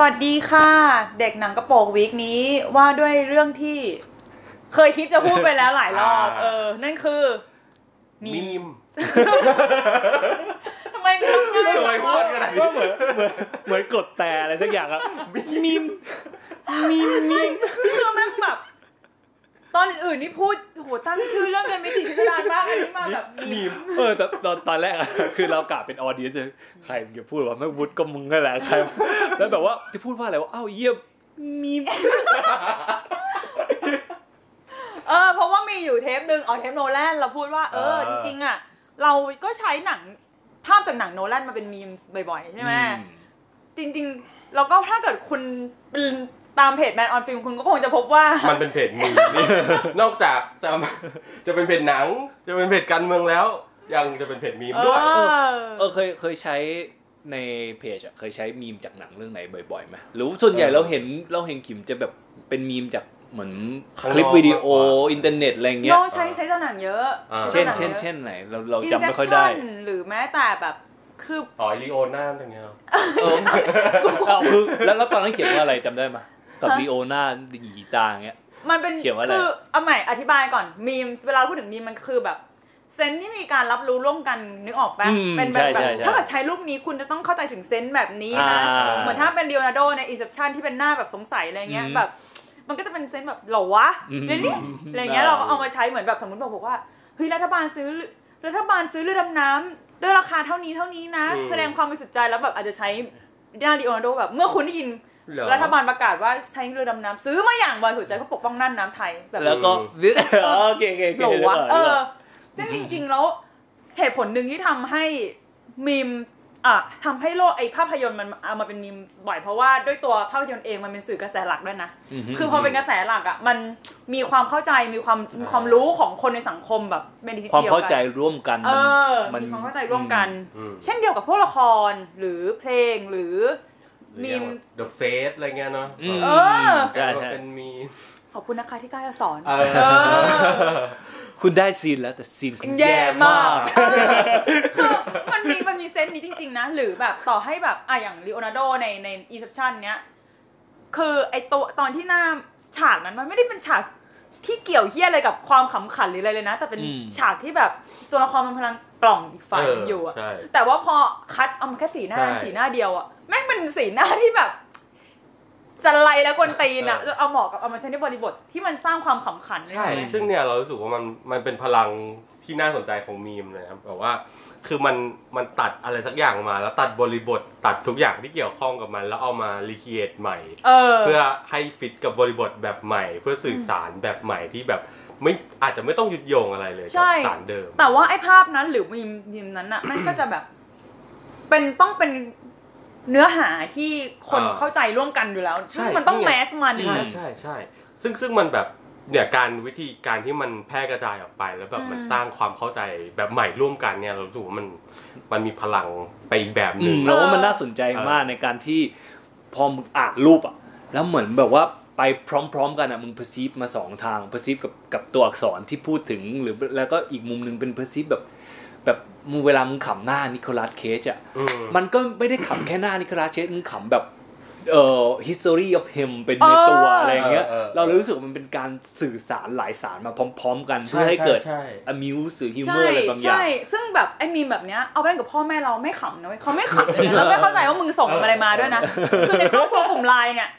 วัสดีค่ะ เด็กหนังกระโปรงวีคนี้ว่าด้วยเรื่องที่ เคยคิดจะพูดไปแล้วหลายรอบอ่าเออ นั่นคือมีมทำไมง่ายจังทำไมพูวะดกันอะก็เหมือนเหมือนเหมือนกดแต่อะไรสักอย่างอะมีมมีมมีมคือแม่งแบบ ตอนอื่นๆนี่พูดโหตั้งชื่อเรื่องกันไม่ติดพิสดารมากอันนี้มาแบบมีมีมเออตอนตอนตอนแรกอะคือเรากะเป็น audience จะใครจะพูดว่าไม่วุฒิก็มึงนั่นแหละใครแล้วแบบว่าจะพูดว่าอะไรว่าอ้าวเยี่ยมมีมเออเพราะว่ามีอยู่เทปหนึ่งอ๋อเทปโนแลนเราพูดว่าเออจริงๆอะเราก็ใช้หนังภาพจากหนังโนแลนมาเป็นมีมบ่อยๆ ใช่ไหมจริงๆแล้วก็ถ้าเกิดคุณเป็น ตามเพจแมนออนฟิล์มคุณก็คงจะพบว่า มันเป็นเพจมีมนี่นอกจากจะจะเป็นเพจหนัง จะเป็นเพจการเมืองแล้ว ยังจะเป็นเพจมีมเอด้วยอเออเคยเคยใช้ในเพจอะเคยใช้มีมจากหนังเรื่องไหนบ่อยๆไหมหรือส่วนใหญ่เราเห็นเราเห็นขิมจะแบบเป็นมีมจากเหมือนข้างนอกคลิปวิดีโอมากกว่าอินเทอร์เน็ตอะไรเงี้โนยใช้ใช้จากหนังเยอะอ่าใช้เช่นจากหงเช่นยอะเช่นไหนเราเราจำไม่ค่อยได้ Inception หรือแม้แต่แบบคืออ๋อลีโอน่าอย่างเงี้ยเหรอเออเอาคือแล้วแล้วตอนนั้นเขียนว่าอะไรจำได้ไหม กับฮะลีโอนาหยีตาอย่างเงี้ย มันเป็นเขียนว่าอะไรคือเอาใหม่อธิบายก่อนมีมเวลาพูดถึงมีมมันคือแบบ sense ที่มีการรับรู้ร่วมกันนึกออกปะอืมเป็นแบใช่บแบบใช่ใช่ถ้าเกิดใช้รูปนี้คุณจะต้องเข้าใจถึง sense แบบนี้นะอ่าเหมือนถ้าเป็นเลโอนาร์โดใน Inception ที่เป็นหน้าแบบสงสัยอะไรเงี้ยอืมแบบ มันก็จะเป็น sense แบบเหรอวะอืมเดี๋ยวนี้อะไรเงี้ยอ่าเราก็เอามาใช้เหมือนแบบสมมติบอกว่าเฮ้ยรัฐบาลซื้อรัฐบาลซื้อเรือดำน้ำด้วยราคาเท่านี้เท่านี้นะอืมแสดงความบริสุทธิ์ใจแล้วแบบอาจจะใช้หน้าลีโอนาร์โดแบบ เมื่อคุณได้ยิน เหรอรัฐบาลประกาศว่าใช้เรือดำน้ำซื้อมาอย่างบริสุทธิ์ใจเพื่อปกป้องน่านน้ำไทยแบบแล้วก็อ๋อโอเคโอเคโอเคหรอวะดี๋ยก่นเอดี๋ยวอก่นซึ่งจริง ๆ แล้วเหตุผลหนึ่งที่ทำให้มีมอะทำให้โลกไอภาพยนตร์มันเอามาเป็นมีมบ่อยเพราะว่าด้วยตัวภาพยนตร์เองมันเป็นสื่อกระแสหลักด้วยนะ คือพอเป็นกระแสหลักอะมันมีความเข้าใจมีความมีความรู้ของคนในสังคมแบบเป็นทิศความเดียวเข้าใจกันร่วมกันเออมันมีความเข้าใจร่วมกันอืมเช่นเดียวกับพวกละครหรือเพลงหรือหรือ มีอย่างมแบบ The Face อะไรเงี้ยเนาะอืมเออ ใช่ใช่เป็นมีมขอบคุณนะคะที่กล้าจะสอน เออเออคุณได้ซีนแล้วแต่ซีนคุณแย่แย่มามากกคือมันมีมันมีเซนส์นี้จริง ๆ นะ หรือแบบต่อให้แบบอะอย่างลีโอนาร์โดในในอีเซปชันเนี้ย คือไอตัวตอนที่หน้าฉากนั้นมันไม่ได้เป็นฉาก ที่เกี่ยวเฮี้ยอะไรกับความขำขันหรืออะไรเลยนะ แต่เป็นอืมฉากที่แบบตัวละครมันพลังกล่อมอีกฝ่ายหนึงอยู่อะใช่แต่ว่าพอคัดเอามาแค่สีหน้าใช่สีหน้าเดียวอะแม่งเป็นสีหน้าที่แบบ จะไล่แล้วกวนตีนอะเออ เอาเหมาะกับเอามาใช้ในบริบทที่มันสร้างความขำขันด้วยใช่นะซึ่งเนี่ยเรารู้สึกว่ามันมันเป็นพลังที่น่าสนใจของมีมเลยนะครับแบบว่า คือมันมันตัดอะไรสักอย่างมา แล้วตัดบริบทตัดทุกอย่างที่เกี่ยวข้องกับมัน แล้วเอามารีเคียทใหม่เออเพื่อให้ฟิตกับบริบทแบบใหม่ เพื่อสื่อสารแบบใหม่ที่แบบไม่อาจจะไม่ต้องยึดโยงอะไรเลยใช่กับสารเดิม แต่ว่าไอ้ภาพนั้นหรือมีมมีมนั้นอะมันก็จะแบบ เป็นต้องเป็นเนื้อหาที่คนอ่าเข้าใจร่วมกันอยู่แล้วใช่ซึ่งมันต้องนี่ไงแมสมันใช่ใช่ใช่ซึ่งซึ่งมันแบบ เนี่ยการวิธีการที่มันแพร่กระจายออกไป แล้วแบบมันสร้างความเข้าใจแบบใหม่ร่วมกันเนี่ยเรารู้สึกว่ามันมันมีพลังไปอีกแบบหอืนึ่งมเราว่ามันน่าสนใจมากในการที่พอมึงอ่านรูปอะแล้วเหมือนแบบว่าไปพร้อม ๆ กันอะมึง perceive มาสองทาง perceive กับกับตัวอักษรที่พูดถึงหรือแล้วก็อีกมุมหนึ่งเป็น perceive แบบแบบมึงเวลามึงขำหน้านิโคลัสเคจอะอืมมันก็ไม่ได้ขำแค่หน้านิโคลัสเคจมึงขำแบบ เอ่อ history of him เป็นในตัวเออออะไรอย่างเงี้ยเออเออเราเลยรู้สึกว่ามันเป็นการสื่อสารหลายสารมาพร้อม ๆ กันใช่เพื่อให้เกิดใช่ amuse หรือ humor ใช่อะไรบางอย่าง ใช่ ซึ่งแบบไอ้มีมแบบเนี้ยเอาไปเล่นกับพ่อแม่เราไม่ขำนะเว้ยเขาไม่ขำเลยนะแล้วไม่เข้าใจว่ามึงส่งอะไรมาด้วยนะ คือในครอบครัวกลุ่มไลน์เนี่ย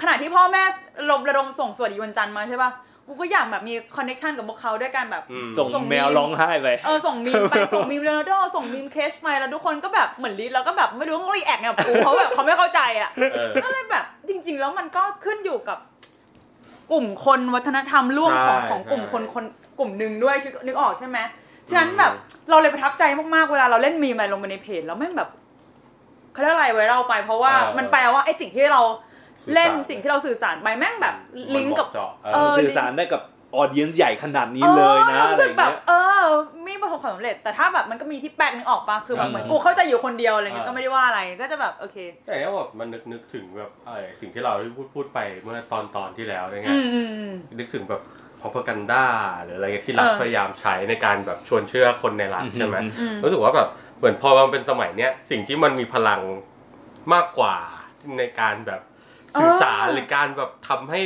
ขณะที่พ่อแม่ลมระดมส่งสวัสดีวันจันทร์มาใช่ป่ะ กูก็อยากแบบมีคอนเน t ชันกับพวกเขาด้วยการแบบอืมส่งส่งแมว meme ร้องไห้ไปเออส่งมีมไปส่งมีมเลโอนาร์โดส่งมีม Cage ไปแล้วทุกคนก็แบบเหมือนลิสแล้วก็แบบไม่รู้ต้อง react ไงกับกูเพราะแบบเขาไม่เข้าใจอะเออก็เลยแบบจริง ๆ แล้วมันก็ขึ้นอยู่กับกลุ่มคนวัฒนธรรมร่วมของใช่ของกลุ่มใช่คนคนกลุ่มหนึ่งด้วยนึกออกใช่ไหมฉะนั้นแบบเราเลยประทับใจมากๆเวลาเราเล่นมีมอะไรลงไปในเพจแล้วแม่งแบบเขาเรียกอะไรไว้เราไป เพราะว่าเออมันแปลว่าไอ้สิ่งที่เรา เล่นสื่อสารสิ่งที่เราสื่อสารไปแม่งแบบลิงก์กับมันเหมาะเจาะเออเออสื่อสารได้กับออเดียนใหญ่ขนาดนี้เลยนะอออะรู้ไรสึกอย่างแบบเงี้ยเออไม่ประสบความสำเร็จ แต่ถ้าแบบมันก็มีที่แปลกนึงออกปะคือแบบอืมเหมือนกูเข้าใจอยู่คนเดียวอะไรเงี้ยอ่าก็ไม่ได้ว่าอะไรก็จะแบบโอเค แต่เนี้ยแบบมันนึกนึกถึงแบบเออสิ่งที่เราได้พูดพูดไปเมื่อตอนตอนที่แล้วอะไรเงี้อืยมอืมอืมนึกถึงแบบพอพกันด้าหรืออะไรเงี้ยที่รัฐเออพยายามใช้ในการแบบชวนเชื่อคนในรัฐอืมใช่ไหมอืมรู้สึกว่าแบบเหมือนพอมันเป็นสมัยเนี้ยสิ่งที่มันมีพลังมากกว่าในการแบบ สื่อสารหรือการแบบทำให้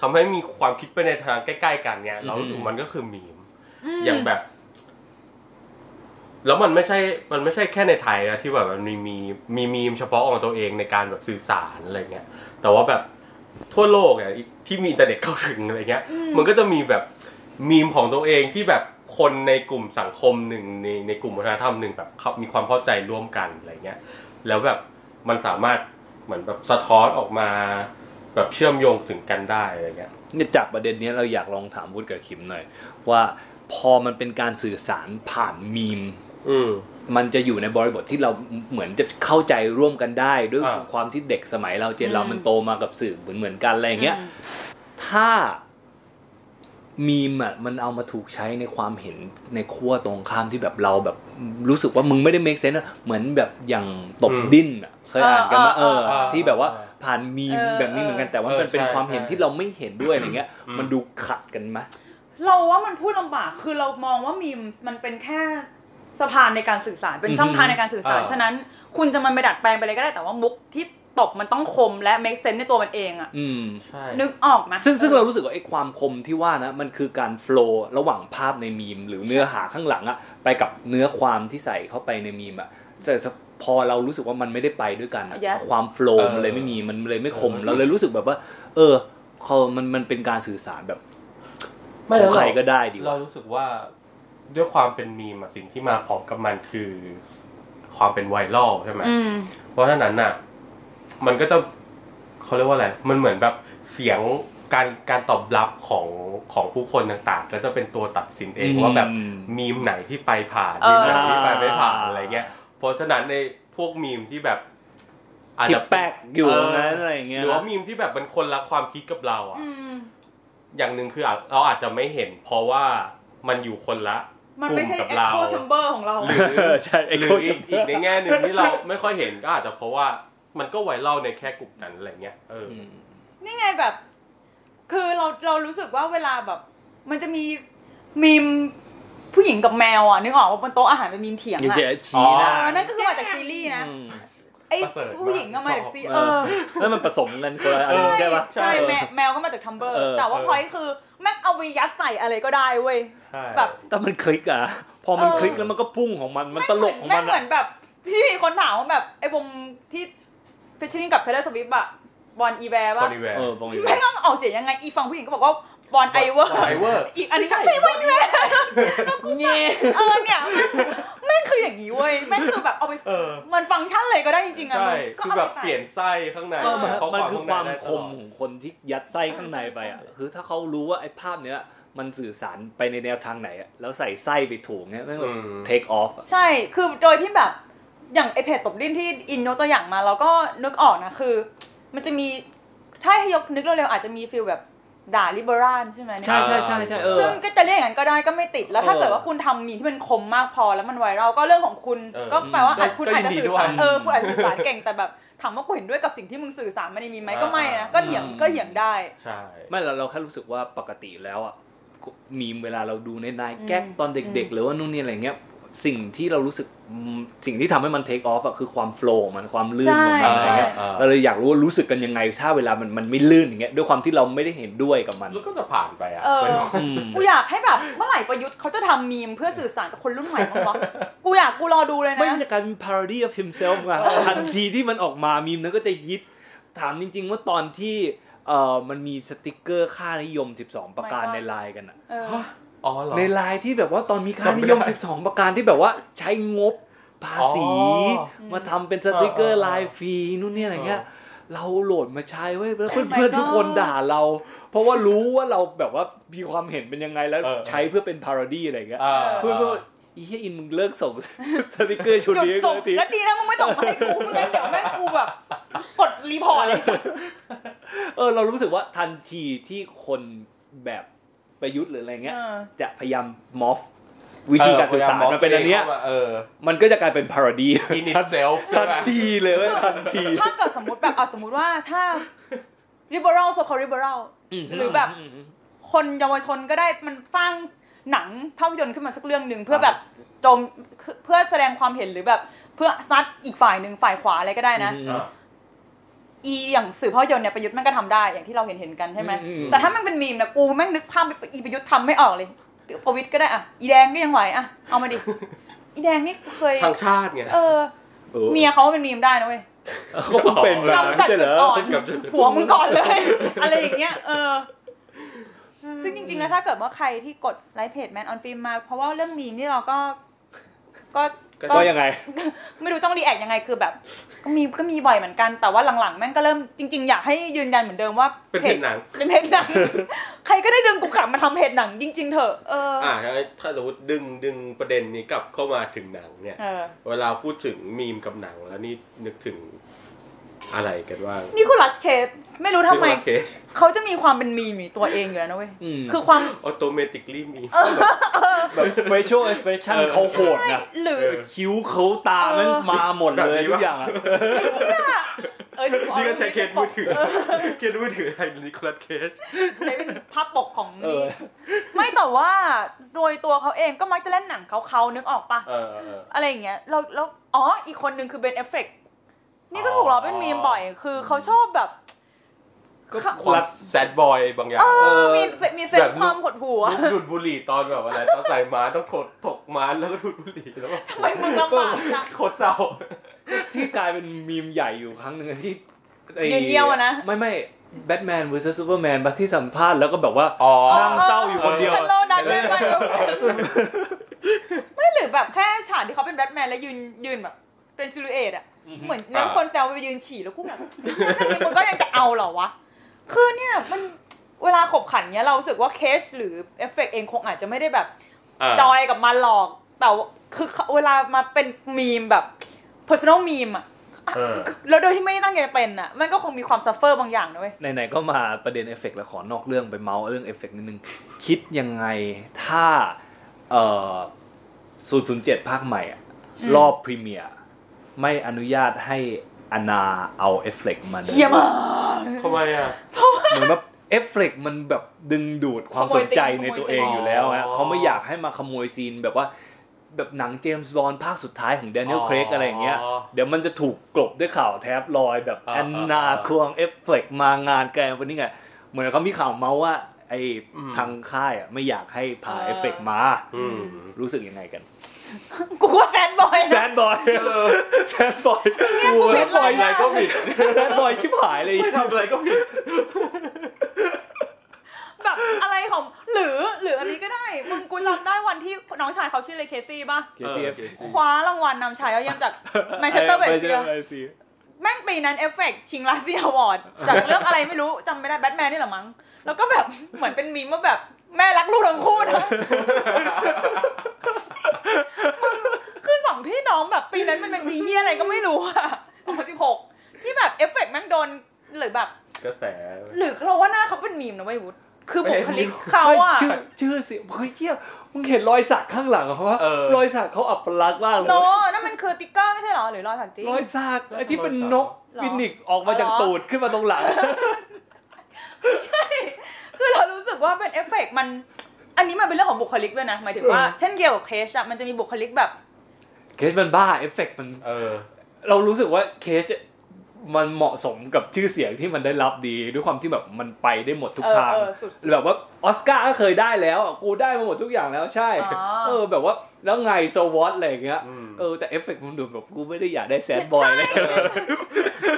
ทำให้มีความคิดไปในทางใกล้ ๆ กันเนี่ยเรารู้สึกมันก็คือมีมมอย่างแบบ แล้วมันไม่ใช่ มันไม่ใช่แค่ในไทยนะที่แบบมันมีมีมีมีมเฉพาะของตัวเองในการแบบสื่อสารอะไรเงี้ย แต่ว่าแบบทั่วโลกเนี่ยที่มีอินเทอร์เน็ตเข้าถึงอะไรเงี้ย มันก็จะมีแบบมีมของตัวเองที่แบบคนในกลุ่มสังคมหนึ่งในในกลุ่มวัฒนธรรมหนึ่งแบบเขามีความเข้าใจร่วมกันอะไรเงี้ย แล้วแบบมันสามารถ เหมือนแบบสะท้อนออกมา แบบเชื่อมโยงถึงกันได้อะไรเงี้ยเนี่ยจากประเด็นเนี้ยเราอยากลองถามวุฒิกับคิมหน่อย ว่าพอมันเป็นการสื่อสารผ่านมีมอืมมันจะอยู่ในบริบทที่เราเหมือนจะเข้าใจร่วมกันได้ ด้วยอ่าความที่เด็กสมัยเราเจนเราอืมมันโตมากับสื่อเหมือนเหมือนกันอะไรอย่างเงี้ยอืมถ้ามีมอะมันเอามาถูกใช้ในความเห็นในขั้วตรงข้ามที่แบบเราแบบรู้สึกว่ามึงไม่ได้ make sense อะเหมือนแบบอย่างตบอืมดิ้นอะ เคยอ่านกันมาเอเอออเออที่แบบว่าเออผ่านมีมเออแบบนี้เหมือนกันแต่ว่าเออมันเป็นใช่ความเห็นใช่ที่เราไม่เห็นด้วยอะไรเงี้ยอืมมันดูขัดกันไหมเราว่ามันพูดลำบากคือเรามองว่ามีมมันเป็นแค่สะพานในการสื่อสารเป็นช่องทางในการสื่อสารอ่าฉะนั้นคุณจะมันไปดัดแปลงไปเลยก็ได้แต่ว่ามุกที่ตบมันต้องคมและ make sense ในตัวมันเองอะอืมใช่นึกออกนะซึ่งซึ่งเรารู้สึกว่าไอ้ความคมที่ว่านะ มันคือการโฟล์ระหว่างภาพในมีม หรือเนื้อหาข้างหลังอะไปกับเนื้อความที่ใส่เข้าไปในมีมอะแต่ พอเรารู้สึกว่ามันไม่ได้ไปด้วยกันอะ Yes ความโฟล์มันเลยไม่มีมันเลยไม่คมเราเลยรู้สึกแบบว่า เออเขามันมันเป็นการสื่อสารแบบไม่ขแล้อวงใครเราก็ได้ดีเราว่ารู้สึกว่าด้วยความเป็นมีมอะสิ่งที่มาพร้อมกับมันคือ ความเป็นไวรัลใช่ไหมอืมเพราะฉะนั้นน่ะ มันก็จะเขาเรียกว่าอะไรมันเหมือนแบบเสียงการการตอบรับของของผู้คนต่างๆก็จะเป็นตัวตัดสินเองอืมว่าแบบมีมไหนที่ไปผ่านเอมีอมไหนที่ไปไม่ผ่านอะไรเงี้ย เพราะฉะนั้นในพวกมีมที่แบบอาจที่จะแป๊กอยู่ตรงนั้นอะไรอย่างเงี้ยหรือว่ามีมที่แบบเป็นคนละความคิดกับเราอะอืมอย่างหนึ่งคืออาจเราอาจจะไม่เห็น เพราะว่ามันอยู่คนละมันกลุ่ไม่มใช่กับ echo เรา chamber ของเราหรือเออใช่หรือ echo อีก chamber อีกในแง่หนึ่งที่เราไม่ค่อยเห็นก็อาจจะเพราะว่ามันก็ไวรัลในแค่กลุ่มนั้นอะไรเงี้ยเอออมนี่ไงแบบ คือเราเรารู้สึกว่าเวลาแบบ มันจะมีมีม ผู้หญิงกับแมวอะนึกออกว่าบนโต๊ะอาหารเป็นมีมเถียงอย่างอะเงี้ยชี้หเอน้าอนั่นก็คือมาจากซีรีส์นะอืมไอ้ประเสริฐมากผู้หญิงก็มาจากซีเอเอออ แล้วมันผสมกันคนละอันใช่ปะ ใช่แมวแมวก็มาจากทัมเบอร์ เออ แต่ว่าเออพอยคือแม่งเอาไปยัดใส่อะไรก็ได้เว้ย ใช่แบบ แต่มันคลิกอะพอมันเออ คลิกแล้วมันก็พุ่งของมัน มันตลกของแม่มังนเหมือะอนแบบที่มีคนถามว่าแบบไอ้วงที่ฟิชชิ่งกับเทเลสวิฟอะบอลอีแวร์บป่ะอนิแวร์เออบอกอยู่แม่งต้องออกเสียงยังไงอีฝั่งผู้หญิงก็บอกว่า บอลไอเวอร์ไอเวอร์อีกอันนี้ก็ไม่บอลอีแวร์เงี้ยเออเนี่ยแม่งแม่งคืออย่างนี้เว้ยแม่งคือแบบเอาไปเออมันฟังก์ชันเลยก็ได้จริงๆอะใช่ก็คือเอาแบไปบใส่เปลี่ยนไส้ข้างในเออมันข้อมันความคือข้างคในวามได้คตลมอดของคนที่ยัดไส้ข้างในไปอะคือถ้าเขารู้ว่าไอ้ภาพเนี้ยมันสื่อสารไปในแนวทางไหนอะแล้วใส่ไส้ไปถูกเนี้ยแม่งแบบอืม take off อะใช่ คือโดยที่แบบอย่างไอเพจตบดิ้นที่อินยกตัวอย่างมาเราก็นึกออกนะคือ มันจะมีถ้าให้ยกนึกเร็วๆอาจจะมีฟิลแบบ ด่าลิเบอรัลใช่ไหมใช่ใช่ใช่ใช่เออ ซึ่งก็จะเรียกอย่างนั้นก็ได้ก็ไม่ติดแล้วถ้าเออเกิดว่าคุณทำมีที่มันคมมากพอแล้วมันไวรัลก็เรื่องของคุณเออก็แปลว่าก็อาจคุณก็อาจจะยินดีสื่อสารด้วยเออคุณอาจจะสื่อสารเก่งแต่แบบถามว่ากูเห็นด้วยกับสิ่งที่มึงสื่อสารมาในมีไหมก็ไม่นะก็เถียงก็เถียงได้ ใช่ ไม่เราเราแค่รู้สึกว่าปกติแล้วอะมีมเวลาเราดูในนายแก๊กตอนเด็กๆหรือว่านู่นนี่อะไรเงี้ย สิ่งที่เรารู้สึกอืมสิ่งที่ทำให้มัน take off อะคือความโฟล์มันความลื่นของมันใช่อะไรเงี้ยอ่าเราเลยอยากรู้ว่ารู้สึกกันยังไง ถ้าเวลามันมันไม่ลื่นอย่างเงี้ยด้วยความที่เราไม่ได้เห็นด้วยกับมันแล้วก็จะผ่านไปอะเออไม่อืมกูอยากให้แบบเมื่อไหร่ประยุทธ์เขาจะทำมีมเพื่อสื่อสารกับคนรุ่นใหม่บ้างวะกูอยากกูรอดูเลยไม่นะจะกลายเป็น parody of himself ไงทันทีที่มันออกมามีมนั้นก็จะยิดถามจริง ๆ ว่าตอนที่เอ่อมันมีสติกเกอร์ค่านิยม 12 ประการ My God ในไลน์กันอะ เอออ๋อเหรอในไลน์ที่แบบว่าตอนมีค่าจำไม่นิยมได้12 ประการที่แบบว่าใช้งบภาษีอ๋อมาทำเป็นสติกเกอร์เออร์เออไลน์ฟรีนู่นนี่อะไรเงี้ยเออเราโหลดมาใช้เว้ยแล้ว Oh my เพื่อนๆทุกคน God ด่าเรา เพราะว่ารู้ว่าเราแบบว่ามีความเห็นเป็นยังไงแล้วเออใช้เพื่อเป็น parody อะไรเงี้ยอ่าเพื่อนก็อีเหี้ยอินมึงเลิกส่งสติกเกอร์ชุดจุดนี้ให้ส่งกูทีแล้วดีนะมึงไม่ส่งมาให้กูไม่งั้นเดี๋ยวแม่งกูแบบกด report เลยเออเรารู้สึกว่าทันทีที่คนแบบ ประยุทธ์หรืออะไรเงี้ยเออจะพยายาม move วิธีการสื่อสารมันเป็นอันเนี้ยเออมันก็จะกลายเป็นพาราดี้ in itself ใช่ทันไหมทีเลยเว้ยทันทีถ้าเกิดสมมติแบบเอาสมมติว่าถ้า liberal so called liberal หรือแบบคนเยาวชนก็ได้มันสร้างหนังภาพยนตร์ขึ้นมาสักเรื่องหนึ่งเพื่อแบบโจมเพื่อแสดงความเห็นหรือแบบ เพื่อซัดอีกฝ่ายหนึ่งฝ่ายขวาอะไรก็ได้นะ อืมอ่าอีอย่างสื่อภาพยนตร์เนี่ยประยุทธ์มันก็ทำได้อย่างที่เราเห็นเห็นๆกันใช่ไหมอืมอืมแต่ถ้ามันเป็นมีมนะกูแม่งนึกภาพอีประยุทธ์ทำไม่ออกเลยประวิทย์ก็ได้อะอีแดงก็ยังไหวอะเอามาดิอีแดงนี่เคยทางชาติไงเออออเมียเขาเป็นมีมได้นะเว้ยเขาเพิ่งเป็นมาไม่กำจัดใช่เหจุรดออ่อนกำจัดจุดผัวมึงก่อนเลย อะไรอย่างเงี้ยเออ ซึ่งจริงๆแล้วถ้าเกิดว่าใครที่กดไลค์เพจแมนออนฟิล์มมา เพราะว่าเรื่องมีมนี่เราก็ก็ ก็ยังไง ไม่รู้ต้องรีแอคยังไงคือแบบ ก็มีก็มีบ่อยเหมือนกันแต่ว่าหลังๆแม่งก็เริ่มจริง ๆ อยากให้ยืนยันเหมือนเดิมว่าเป็นเพจหนังเป็นเพจหนัง ใครก็ได้ดึงกูกลับมาทำเพจหนัง จริง ๆ เถอะเออออ่าถ้าสมมติดึงดึงประเด็นนี้กลับเข้ามาถึงหนังเนี่ยเออเวลาพูดถึงมีมกับหนังแล้วนี่นึกถึง อะไรกันว่างนี่คุณรัชเคสไม่รู้ทำไมเคสเขาจะมีความเป็นมีมอยู่ตัวเองอยู่แล้วนะเว้ยอืมคือความ automatically มีแบบ facial expression เออเขาโหดนะหรือเออคิ้วเขาตามันมาหมดเลยแบบนี้ทุปะกอย่างอะเออนึกออกนี่ก็ใช้เคสมือถือเคสมือถือไอ้ Nicolas Cageใช้เป็นภาพปกของเอนี่อไม่แต่ว่าโดยตัวเขาเองก็มักจะเล่นหนังเขาเขาๆนึกออกปะเออเอออะไรอย่างเงี้ยเราแล้วอ๋ออีกคนนึงคือเบนเอฟเฟก นี่ก็ถูกล้อเป็นมีมบ่อย คือเขาชอบแบบก็ความแซดบอยบางอย่างเอเอออมีมีเซนแบบความหดหัวดูดบุหรี่ตอนแบบอะไรตอนใส่ม้าต้องถดถกม้าแล้วก็ดูดบุหรี่แล้วก็ทำไมมึงลำบากจังโคตรเศร้าที่กลายเป็นมีมใหญ่อยู่ครั้งหนึ่งที่ไอ้เยี่ยวๆอะนะไม่ไม่แบทแมน vs ซูเปอร์แมนที่สัมภาษณ์แล้วก็แบบว่าอ๋อนั่งเศร้าอยู่คนเดียว hello darkness my หรือแบบแค่ฉากที่เขาเป็นแบทแมนแล้วยืนยืนแบบ เป็น silhouette อะ เหมือนแล้วคนแซวไปยืนฉี่แล้วกูแบบมึงก็ยังจะเอาเหรอวะ คือเนี่ยมันเวลาขบขันเนี้ยเรารู้สึกว่า Cage หรือเอฟเฟกเองคงอาจจะไม่ได้แบบอ่า joy กับมันหรอก แต่ว่าคือเวลามาเป็นมีมแบบ personal meme อะเออแล้วโดยที่ไม่ได้ตั้งใจจะเป็นอะมันก็คงมีความ suffer บางอย่างนะเว้ยไหนๆก็มาประเด็นเอฟเฟกต์แล้วขอนอกเรื่องไปเมาส์เรื่องเอฟเฟกต์นิดนึง คิดยังไงถ้าเอ่อ007 ภาคใหม่อะรอบ premiere ไม่อนุญาตให้อนาเอาเอฟเฟกต์มาเยี่ยมมากทำไมอะเหมือนแบบเอฟเฟกต์มันแบบดึงดูดความสนใจขโมยซีนในตัวขโมยซีนเองอยู่แล้วฮะอ๋อเขาไม่อยากให้มาขโมยซีนแบบว่าแบบหนังเจมส์บอนด์ภาคสุดท้ายของแดเนียลอ๋อเครกอะไรอย่างเงี้ย เดี๋ยวมันจะถูกกลบด้วยข่าวแท็บลอยแบบอ่าแอนนาอ่าควงเอฟเฟกต์มางาน grand วันนี้ไงเหมือนเขามีข่าวเมาส์ว่า ไอ้อืมทางค่ายอะไม่อยากให้พาเอฟเฟกต์มาอืมรู้สึกยังไงกัน กูว่าแฟนบอยแซนะนบอยแซนบอยกูผิดเลยอะไรก็ผิด sad boy ชิบหายเลยทำอะไรก็ผิดแบบอะไรของหรือหรืออันนี้ก็ได้ มึงกูจำได้วันที่น้องชายเขาชื่อเลย Casey ป่ะ Ca sey Affleck คว้ารางวัลนำชายยอดเยี่ยมจาก Manchester by the Sea แม่งปีนั้นเอฟเฟกชิง Razzie Award จากเรื่องอะไรไม่รู้จำไม่ได้แบทแมนนี่แหละมั้ง แล้วก็แบบเหมือนเป็นมีมว่าแบบ แม่รักลูกทั้งคู่นะมึงคือสองพี่น้องแบบปีนั้นมันเป็นปีเหี้ยอะไรก็ไม่รู้อะสองพันสิบหกที่แบบเอฟเฟกต์แม่งโดนหรือแบบ กระแส หรือเราว่าหน้าเขาเป็นมีมนะเว้ยวุฒคือบุคลิกไม่เขาอะชื่อชื่อสิเฮ้ยเหี้ยมึงเห็นรอยสักข้างหลังของเขาวะเออรอยสักเขาอัปลักษณ์มากเลยโนนั่นมันคือสติกเกอร์ไม่ใช่เหรอหรือรอยสักจริงรอยสักไอ้ที่เป็นนกหรอ phoenix ออกมาจากอ๋อเหรอตูดขึ้นมาตรงหลัง คือเรารู้สึกว่าเป็นเอฟเฟกต์มัน อันนี้มันเป็นเรื่องของบุคลิกด้วยนะหมายถึงว่าเออเช่นเดียวกับ Cage อะมันจะมีบุคลิกแบบ Cage มันบ้าเอฟเฟกต์มัน เออ เรารู้สึกว่าเคส มันเหมาะสมกับชื่อเสียงที่มันได้รับดีด้วยความที่แบบมันไปได้หมดทุกเออทางเออสุดแบบว่าออสการ์ก็เคยได้แล้วอะกูได้มาหมดทุกอย่างแล้วใช่อ๋อเออแบบว่าแล้วไงโซวอตอะไรอย่างเงี้ยอืมเออแต่เอฟเฟกต์มันดูแบบกูไม่ได้อยากได้แซดบอยเลย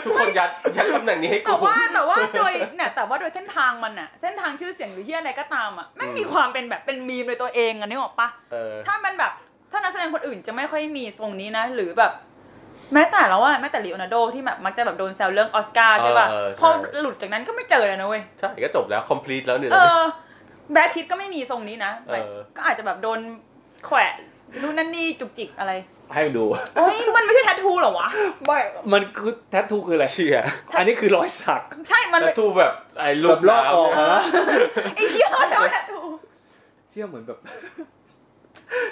ทุกคนยัดยัดตำแหน่งนี้ให้แต่กูว่าแต่ว่าโดยเนี่ยแต่ว่าโดยเส้นทางมันอะเส้นทางชื่อเสียงหรือที่อะไรก็ตามอะมันมีความเป็นแบบเป็นมีมโดยตัวเองอะนึกออกปะเออถ้ามันแบบถ้านักแสดงคนอื่นจะไม่ค่อยมีทรงนี้นะ หรือแบบ แม้แต่แล้วว่าแม้แต่ลีโอนาร์โดที่แบบมักจะแบบโดนแซวเรื่องออสการ์ใช่ป่ะเออใช่ พอหลุดจากนั้นก็ไม่เจอเลยนะเว้ยใช่ก็จบแล้ว complete แล้วเนี่ย เออแบทพิทก็ไม่มีทรงนี้นะเออ ก็อาจจะแบบโดนแขวะนู่นนั่นนี่จุกจิกอะไรให้ดู โอ้ยมันไม่ใช่แทททูเหรอวะ ไม่ มันคือแทททูคืออะไร เชี่ยอันนี้คือรอยสักใช่มันแล้วทูแบบไอ้ลูแบกบลอกออกน้ำนะไอ้เหี้ยแล้วแทททู เชื่อเหมือนแบบ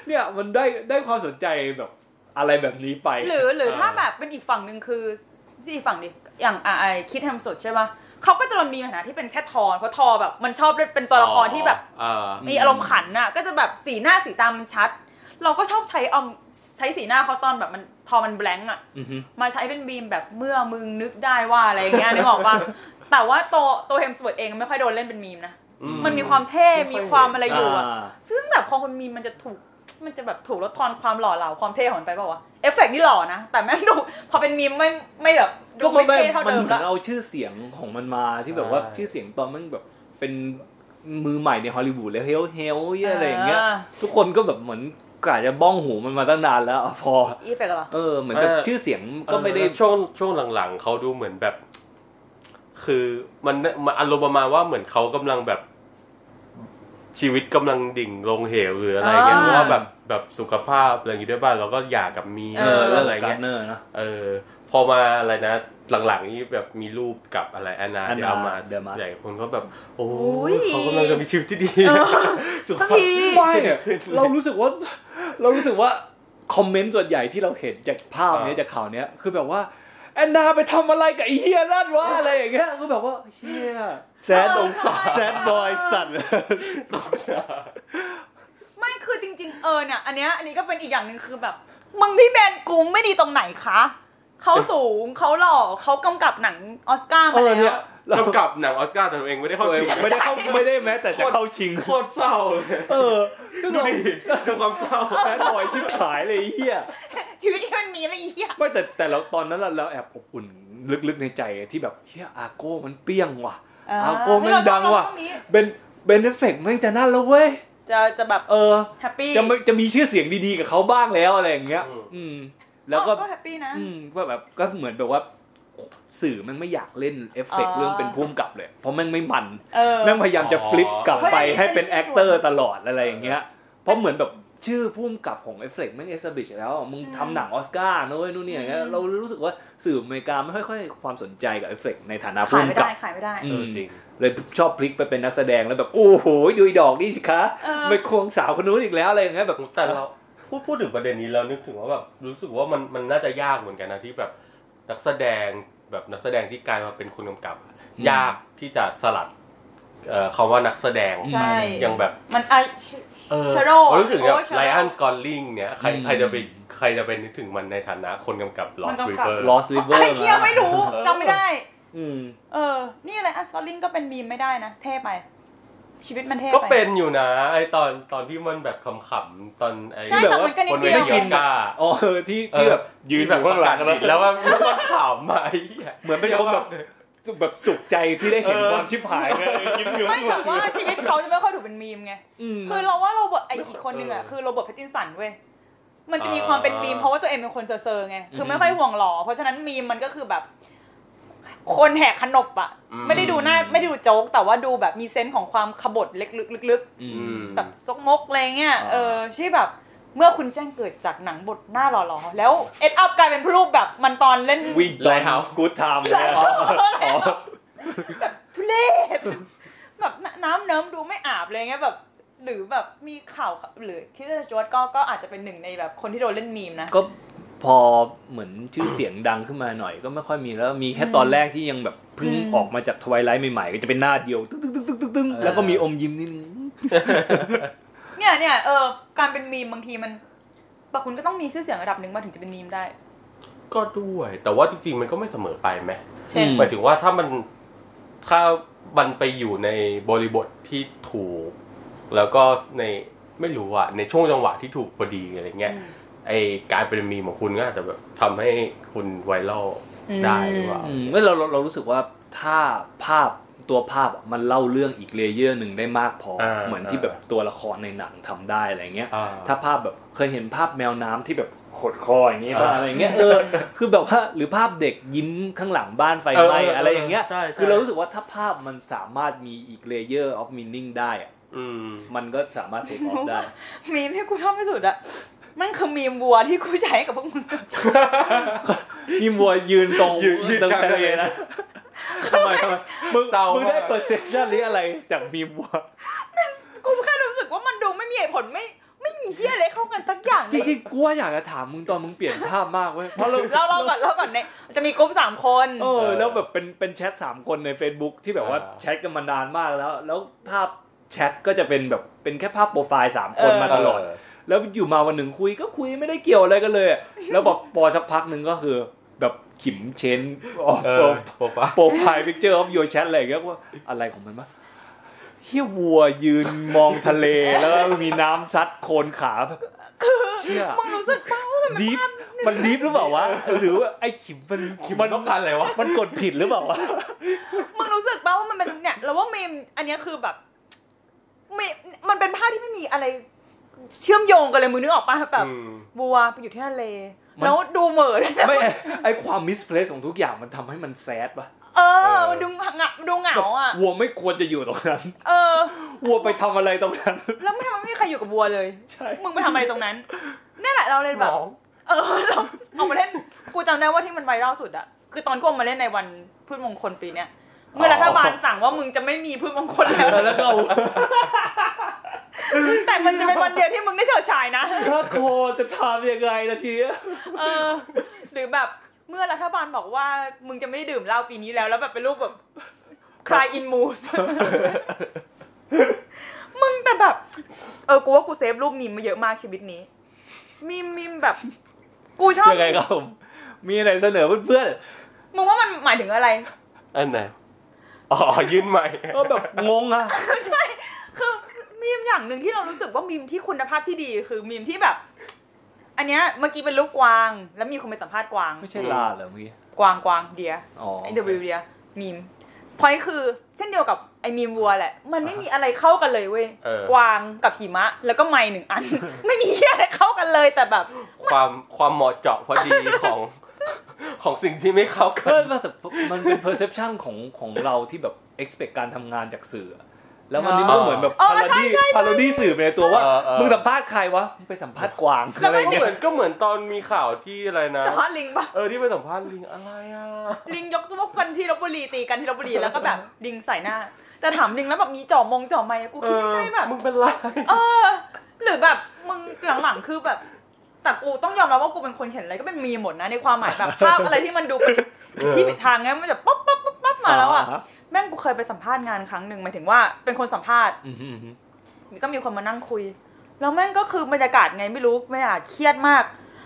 เนี่ยมันได้ได้ความสนใจแบบ อะไรแบบนี้ไป หรือหรือถ้าแบบเป็นอีกฝั่งหนึ่งคือที่อีกฝั่งดิอย่างอะไอคิดแฮมสดใช่ป่ะเขาก็จะโดนมีปัญหาที่เป็นแค่ทอเพราะทอแบบมันชอบเล่นเป็นตัวละครที่แบบอ่ามีอารมณ์ขันน่ะ ก็จะแบบสีหน้าสีตามันชัด เราก็ชอบใช้เอาใช้สีหน้าเขาตอนแบบมันพอมันแบงก์อะอือฮึมาใช้เป็นบีมแบบเมื่อมึงนึกได้ว่าอะไรอย่างเงี้ยนึกออกปะแต่ว่าตัวตัวเฮมสเวิร์ดเองไม่ค่อยโดนเล่นเป็นมีมนะอืมันมีความเท่มีความอะไรอยู่อะาซึ่งแบบพอคนมีมมันจะถูก มันจะแบบถูกลดทอนความหล่อเหลาความเท่ของมันไปเปล่าวะเอฟเฟกต์นี่หล่อนะแต่แม่งดูพอเป็นมีมไม่ไม่แบบดูก็มันไม่ไม่เท่เท่ามันเดิมเหมือละนเอาชื่อเสียงของมันมาที่แบบว่าชื่อเสียงตอนมันแบบเป็นมือใหม่ในฮอลลีวูดแล้วเฮลเฮลอะไรอย่างเงี้ย ทุกคนก็แบบเหมือนกะจะบ้องหูมันมาตั้งนานแล้วพออีเฟกต์เหรอเออเหมือนกับชื่อเสียงก็ไม่ได้เออช่วงช่วงหลังๆเขาดูเหมือนแบบ คือมันมันอารมณ์ประมาณว่าเหมือนเขากำลังแบบ ชีวิตกำลังดิ่งลงเหวหรืออะไรเงี้ยอ่าเพราะว่าแบบแบบสุขภาพอะไรอย่างงี้ด้วยบ้างเราก็อยากกับมีเอเออแล้แล้ววอะไรอะไรเงี้เงี้ยยเนอร์นะเออ พอมาอะไรนะหลังๆนี้แบบมีรูปกับอะไรแอนนา Anna เดลมา de Armas ใหญ่คนก็แบบ โอ้โอ้ยยเขากำลังจะมีชีวิตที่ดีเออสุขสักภาพทีไม่อะเรารู้สึกว่า เรารู้สึกว่าคอมเมนต์ส่วนใหญ่ที่เราเห็นจากภาพเนี้ยอ่าจากข่าวเนี้ยคือแบบว่า แอนนาไปทำอะไรกับไอ้เฮียนั่นวะอะไรอย่างเงี้ยคือแบบว่าเฮียแซดเออสงสารแซดบอยสัตว์สงสารไม่คือจริง ๆ เออเนี่ยอันเนี้ยอันนี้ก็เป็นอีกอย่างหนึ่งคือแบบ มึงพี่แบนกูไม่ดีตรงไหนคะเขาสูงเขาหล่อเขากำกับหนังออสการ์เอมาอเนี่แล้ยวเรา กำกับหนังออสการ์แต่ตัวเองไม่ได้เข้าชิงไม่ได้เข้าไม่ได้แม้แต่จะเข้าชิงโคตรเศร้าเลยเออซึ่งดูเราดิดูความเศร้า sad boy ชิบหายเลยไอ้เหี้ยชีวิตที่มันมีอะไรอีกอะไม่แต่แต่เราตอนนั้นเราเราแอบอบอุ่นลึกๆในใจที่แบบเหี้ย Argo มันเปรี้ยงว่ะ Argo แม่งดังว่ะ Ben Ben Affleck แม่งจะนั่นแล้วเว้ยจะจะแบบเออแฮปปี้จะไม่จะมีชื่อเสียงดีๆกับเขาบ้างแล้วอะไรอย่างเงี้ย อืมอืมแล้วก็ก็แฮปปี้นะ อืมก็แบบก็เหมือนแบบว่า สื่อมันไม่อยากเล่นเอฟเฟกต์อ๋อเรื่องเป็นผู้กำกับเลย เพราะแม่งไม่มันเออแม่งพยายามจะ flip กลับไปเฮ้ยให้เป็นอันนี้ actor ตลอดอะไรอย่างเงี้ย เพราะเหมือนแบบชื่อผู้กำกับของเอฟเฟกต์แม่ง establish แล้ว มึงทำหนังออสการ์นะเว้ยนู่นนี่อย่างเงี้ยเรารู้สึกว่าสื่ออเมริกาไม่ค่อยๆความสนใจกับเอฟเฟกต์ในฐานะผู้กำกับขายไม่ได้อืเอมอจริงเลยชอบพลิกไปเป็นนักแสดงแล้วแบบโอ้โหดูอีดอกนี่สิคะเออไปควงสาวคนนู้นอีกแล้วอะไรอย่างเงี้ยแบบแต่เราพูดพูดถึงประเด็นนี้เรานึกถึงว่าแบบรู้สึกว่ามันมันน่าจะยากเหมือนกันนะที่แบบนักแสดง แบบนักแสดงที่กลายมาเป็นคนกำกับอะยากที่จะสลัดเอ่อคำว่านักแสดงใช่อย่างแบบมันไอเออ Shadow ผมนึกถึงแบบโอ้ Shadow ไลออนสกอลลิงเนี่ยใครอืมใครจะไปใครจะไปนึกถึงมันในฐานะคนกำกับลอมัสนกำกับริเวอร์ลอสลิเวอร์ไอ้เคียไม่รู้จำไม่ได้ อืมเออ นี่อะไรอัสกอลลิงก็เป็นมีมไม่ได้นะ เท่ไป ชีวิตมันเท่ไปก็เป็นอยู่นะ ไอตอนตอนที่มันแบบขำๆตอนไอใช่แบบแต่ว่ามันก็นิบดนเวเดียวทีออสการ์อ๋อเออที่ที่แบบยืนอยู่ข้างหลังแล้วแล้วมันมันขำมาไอ้เหี้ยเหมือนเป็นคนแบบแบบสุขใจที่ได้เห็นความชิบหายไงยิ้มอยู่ไม่แต่ว่าชีวิตเขาจะไม่ค่อยถูกเป็นมีมไงมคือเราว่าโรเบิร์ตไออีกคนนึงอะคือโรเบิร์ตแพตตินสันเว้ยมันจะมีความเป็นมีมเพราะว่าตัวเองเป็นคนเซอร์ๆไงคือไม่ค่อยห่วงหล่อเพราะฉะนั้นมีมมันก็คือแบบ คนแหกขนบอะไม่ได้ดูหน้าไม่ได้ดูโจ๊ก แต่ว่าดูแบบมี sense ของความขบถเล็กลึกๆอือืมมแบบซกมกอะไรเงี้ยอ่าเออที่แบบเมื่อคุณแจ้งเกิดจากหนังบทหน้าหล่อๆ แล้วเอ็ดอัพกลายเป็นรูปแบบมันตอนเล่นวิ่งตอน Lighthouse กูดไทม์เลยอ๋ออ๋อแบบทุเรศแบบน้ำเนิ้มดูไม่อาบเลยเงี้ยแบบหรือแบบมีข่าวหรือคิดว่าจวดก็ก็อาจจะเป็นหนึ่งในแบบคนที่โดนเล่นมีมนะก็ พอเหมือนชื่อเสียงดังขึ้นมาหน่อยก็ไม่ค่อยมีแล้วมีแค่ตอนแรกที่ยังแบบเพิ่งอืมออกมาจากทวายไลท์ใหม่ๆ ก็จะเป็นหน้าเดียวตึ้งตึ้งตึ้งตึ้งตึ้งแล้วก็มีอมยิ้มนิดนึงเนี่ยเนี่ยเออการเป็นมีมบางทีมันแต่คุณก็ต้องมีชื่อเสียงระดับหนึ่งมาถึงจะเป็นมีมได้ ก็ด้วย แต่ว่าจริงๆมันก็ไม่เสมอไปไหมเช่นอืมหมายถึงว่าถ้ามันถ้ามันไปอยู่ในบริบทที่ถูก แล้วก็ในไม่รู้อะในช่วงจังหวะที่ถูกพอดีอะไรเงี้ยอืม ไอการเป็นมีมของคุณก็อาจจะแบบทำให้คุณไวรัลได้หรือเปล่าอืมเราเราเรารู้สึกว่าถ้าภาพตัวภาพอะมันเล่าเรื่องอีก layer หนึ่งได้มากพออ่าเหมือนที่แบบตัวละครในหนังทำได้อะไรเงี้ยอ่าถ้าภาพแบบเคยเห็นภาพแมวน้ำที่แบบขดคออย่างงี้ป่ะอ่าอะไรเงี้ยเออคือแบบว่าหรือภาพเด็กยิ้มข้างหลังบ้านไฟไหม้เออเอออะไรอย่างเงี้ยใช่ใช่คือเรารู้สึกว่าถ้าภาพมันสามารถมีอีก layer of meaning ได้อะอืมมันก็สามารถ take off ได้ มีมที่กูชอบที่สุดอะ มันคือมีมวัวที่กูใช้กับพวกมึงนี่วัวยืนตรงยืนยืนตรงกลางทะเลทะเลนะทำไมทำไมมึงเศร้ามากมึงได้เปอร์เซพชันนี้อะไรจากมีวัวกูแค่รู้สึกว่ามันดูไม่มีเหตุผลไม่ไม่มีเฮียอะไรเข้ากันสักอย่างจเลยริงๆกูว่าอยากจะถามมึงตอนมึงเปลี่ยนภาพมากเว้ยเพราะเราเราเราก่อนเราก่อนเนี่ยจะมีกลุ่มสามคนเออแล้วแบบเป็นเป็นแชทสามคนใน Facebook ที่แบบว่าอ่าแชทกันมานานมากแล้ว แล้วภาพแชทก็จะเป็นแบบเป็นแค่ภาพโปรไฟล์สามคนมาตลอด แล้วอยู่มาวันหนึ่งคุยก็คุยไม่ได้เกี่ยวอะไรกันเลยอะแล้วบอกพอสักพักหนึ่งก็คือแบบขิม change เออ profile profile picture of your chat อะไรอย่างเงี้ยว่าอะไรของมันวะเหี้ยวัวยืนมองทะเลแล้วก็มีน้ำซัดโคนขาแบบเชี่ยมึงรู้สึกเปล่าว่ามัน deep มัน deep หรือเปล่าวะหรือว่าไอ้ขิมมันคิดมันต้องการอะไรวะมันกดผิดหรือเปล่าวะมึงรู้สึกเปล่าว่ามันเป็นเนี่ยเราว่ามีมอันเนี้ยคือแบบเมมมันเป็นภาพที่ไม่มีอะไร เชื่อมโยงกันเลยมึงนึกออกป่ะแบบอืมบัวไปอยู่ที่ทะเลแล้วดูเหม่อด้วยนะไม่ไอความมิสเพลสของทุกอย่างมันทำให้มันแซดปะเออ มันดูเหงาดูเหงาอะวัวไม่ควรจะอยู่ตรงนั้น เออวัวไปทำอะไรตรงนั้น แล้วไม่ทำไมไม่มีใครอยู่กับบัวเลยใช่มึงไปทำอะไรตรงนั้นนี่นแหละเราเลยแบบเออเราเอามาเล่นกูจำได้ว่าที่มันไวรัลสุดอะคือตอนกูเอามาเล่นในวันพืชมงคลปีเนี้ยเมื่อรัฐบาลสั่งว่ามึงจะไม่มีพืชมงคลแล้วแล้วก็เอา แต่มันจะเป็นวันเดียวที่มึงได้เฉิดฉายนะถ้าโคจะทำยังไงนาทีเออ หรือแบบเมื่อรัฐบาลบอกว่ามึงจะไม่ได้ดื่มเหล้าปีนี้แล้ว แล้วแบบเป็นรูปแบบ cry in mood มึงแต่แบบ เออกูว่ากูเซฟรูปมีมมาเยอะมากชีวิตนี้ มีมมีมแบบ กูชอบยังไงครับผมมีอะไรเสนอเพื่อนมึงว่ามันหมายถึงอะไร อันไหนอ๋อยื่นใหม่ๆก็แบบงงอะใช่คือ มีมอย่างหนึ่งที่เรารู้สึกว่ามีมที่คุณภาพที่ดีคือมีมที่แบบ อันเนี้ยเมื่อกี้เป็นรูปกวาง แล้วมีคนไปสัมภาษณ์กวาง ไม่ใช่ลาเหรอเมื่อกี้กวางกวางเดียอ๋อไอเดวิเดียมีมพอยคือ เช่นเดียวกับไอมีมวัวแหละ มันไม่มีอะไรเข้ากันเลยเว้ยเออ กวางกับหิมะ แล้วก็ไม้หนึ่งอัน ไม่มีอะไรเข้ากันเลยแต่แบบ ความความเหมาะเจาะพอดีของ ของสิ่งที่ไม่เข้ากัเอนอแต่มันเป็น perception ของของเราที่แบบ expect การทำงานจากสื่ออะ แล้ววันนี้มันก็เหมือนแบบอ๋อพาราใช่ดี้ใช่ใช่ พาราดี้สื่อไปในตัวว่า เออเออ มึงสัมภาษณ์ใครวะมึงไปสัมภาษณ์กวางแล้วอะไรไม่ก็เงี้ยเหมือนก็เหมือนตอนมีข่าวที่อะไรนะสัมภาษณ์ลิงปะเออที่ไปสัมภาษณ์ลิงอะไรอะลิงยกตัวกันที่ลบบุรีตีกันที่ลบบุรีแล้วก็แบบลิงใส่หน้า แต่ถามลิงแล้วแบบมีจ่อมงจ่อไม้อะกูเอคิดอไม่ใช่แบบ มึงเป็นไร เออ หรือแบบมึงหลังๆคือแบบ แต่กูต้องยอมรับว่ากูเป็นคนเห็นอะไรก็เป็นมีมหมดนะในความหมายแบบภาพอะไรที่มันดูเป็นเออ ที่ผิดทางไงมันจะ pop pop pop pop มาแล้วอะอ่าฮะ แม่งกูเคยไปสัมภาษณ์งานครั้งหนึ่งหมายถึงว่าเป็นคนสัมภาษณ์อืมอืมอืมก็มีคนมานั่งคุย แล้วแม่งก็คือบรรยากาศไงไม่รู้บรรยากาศเครียดมาก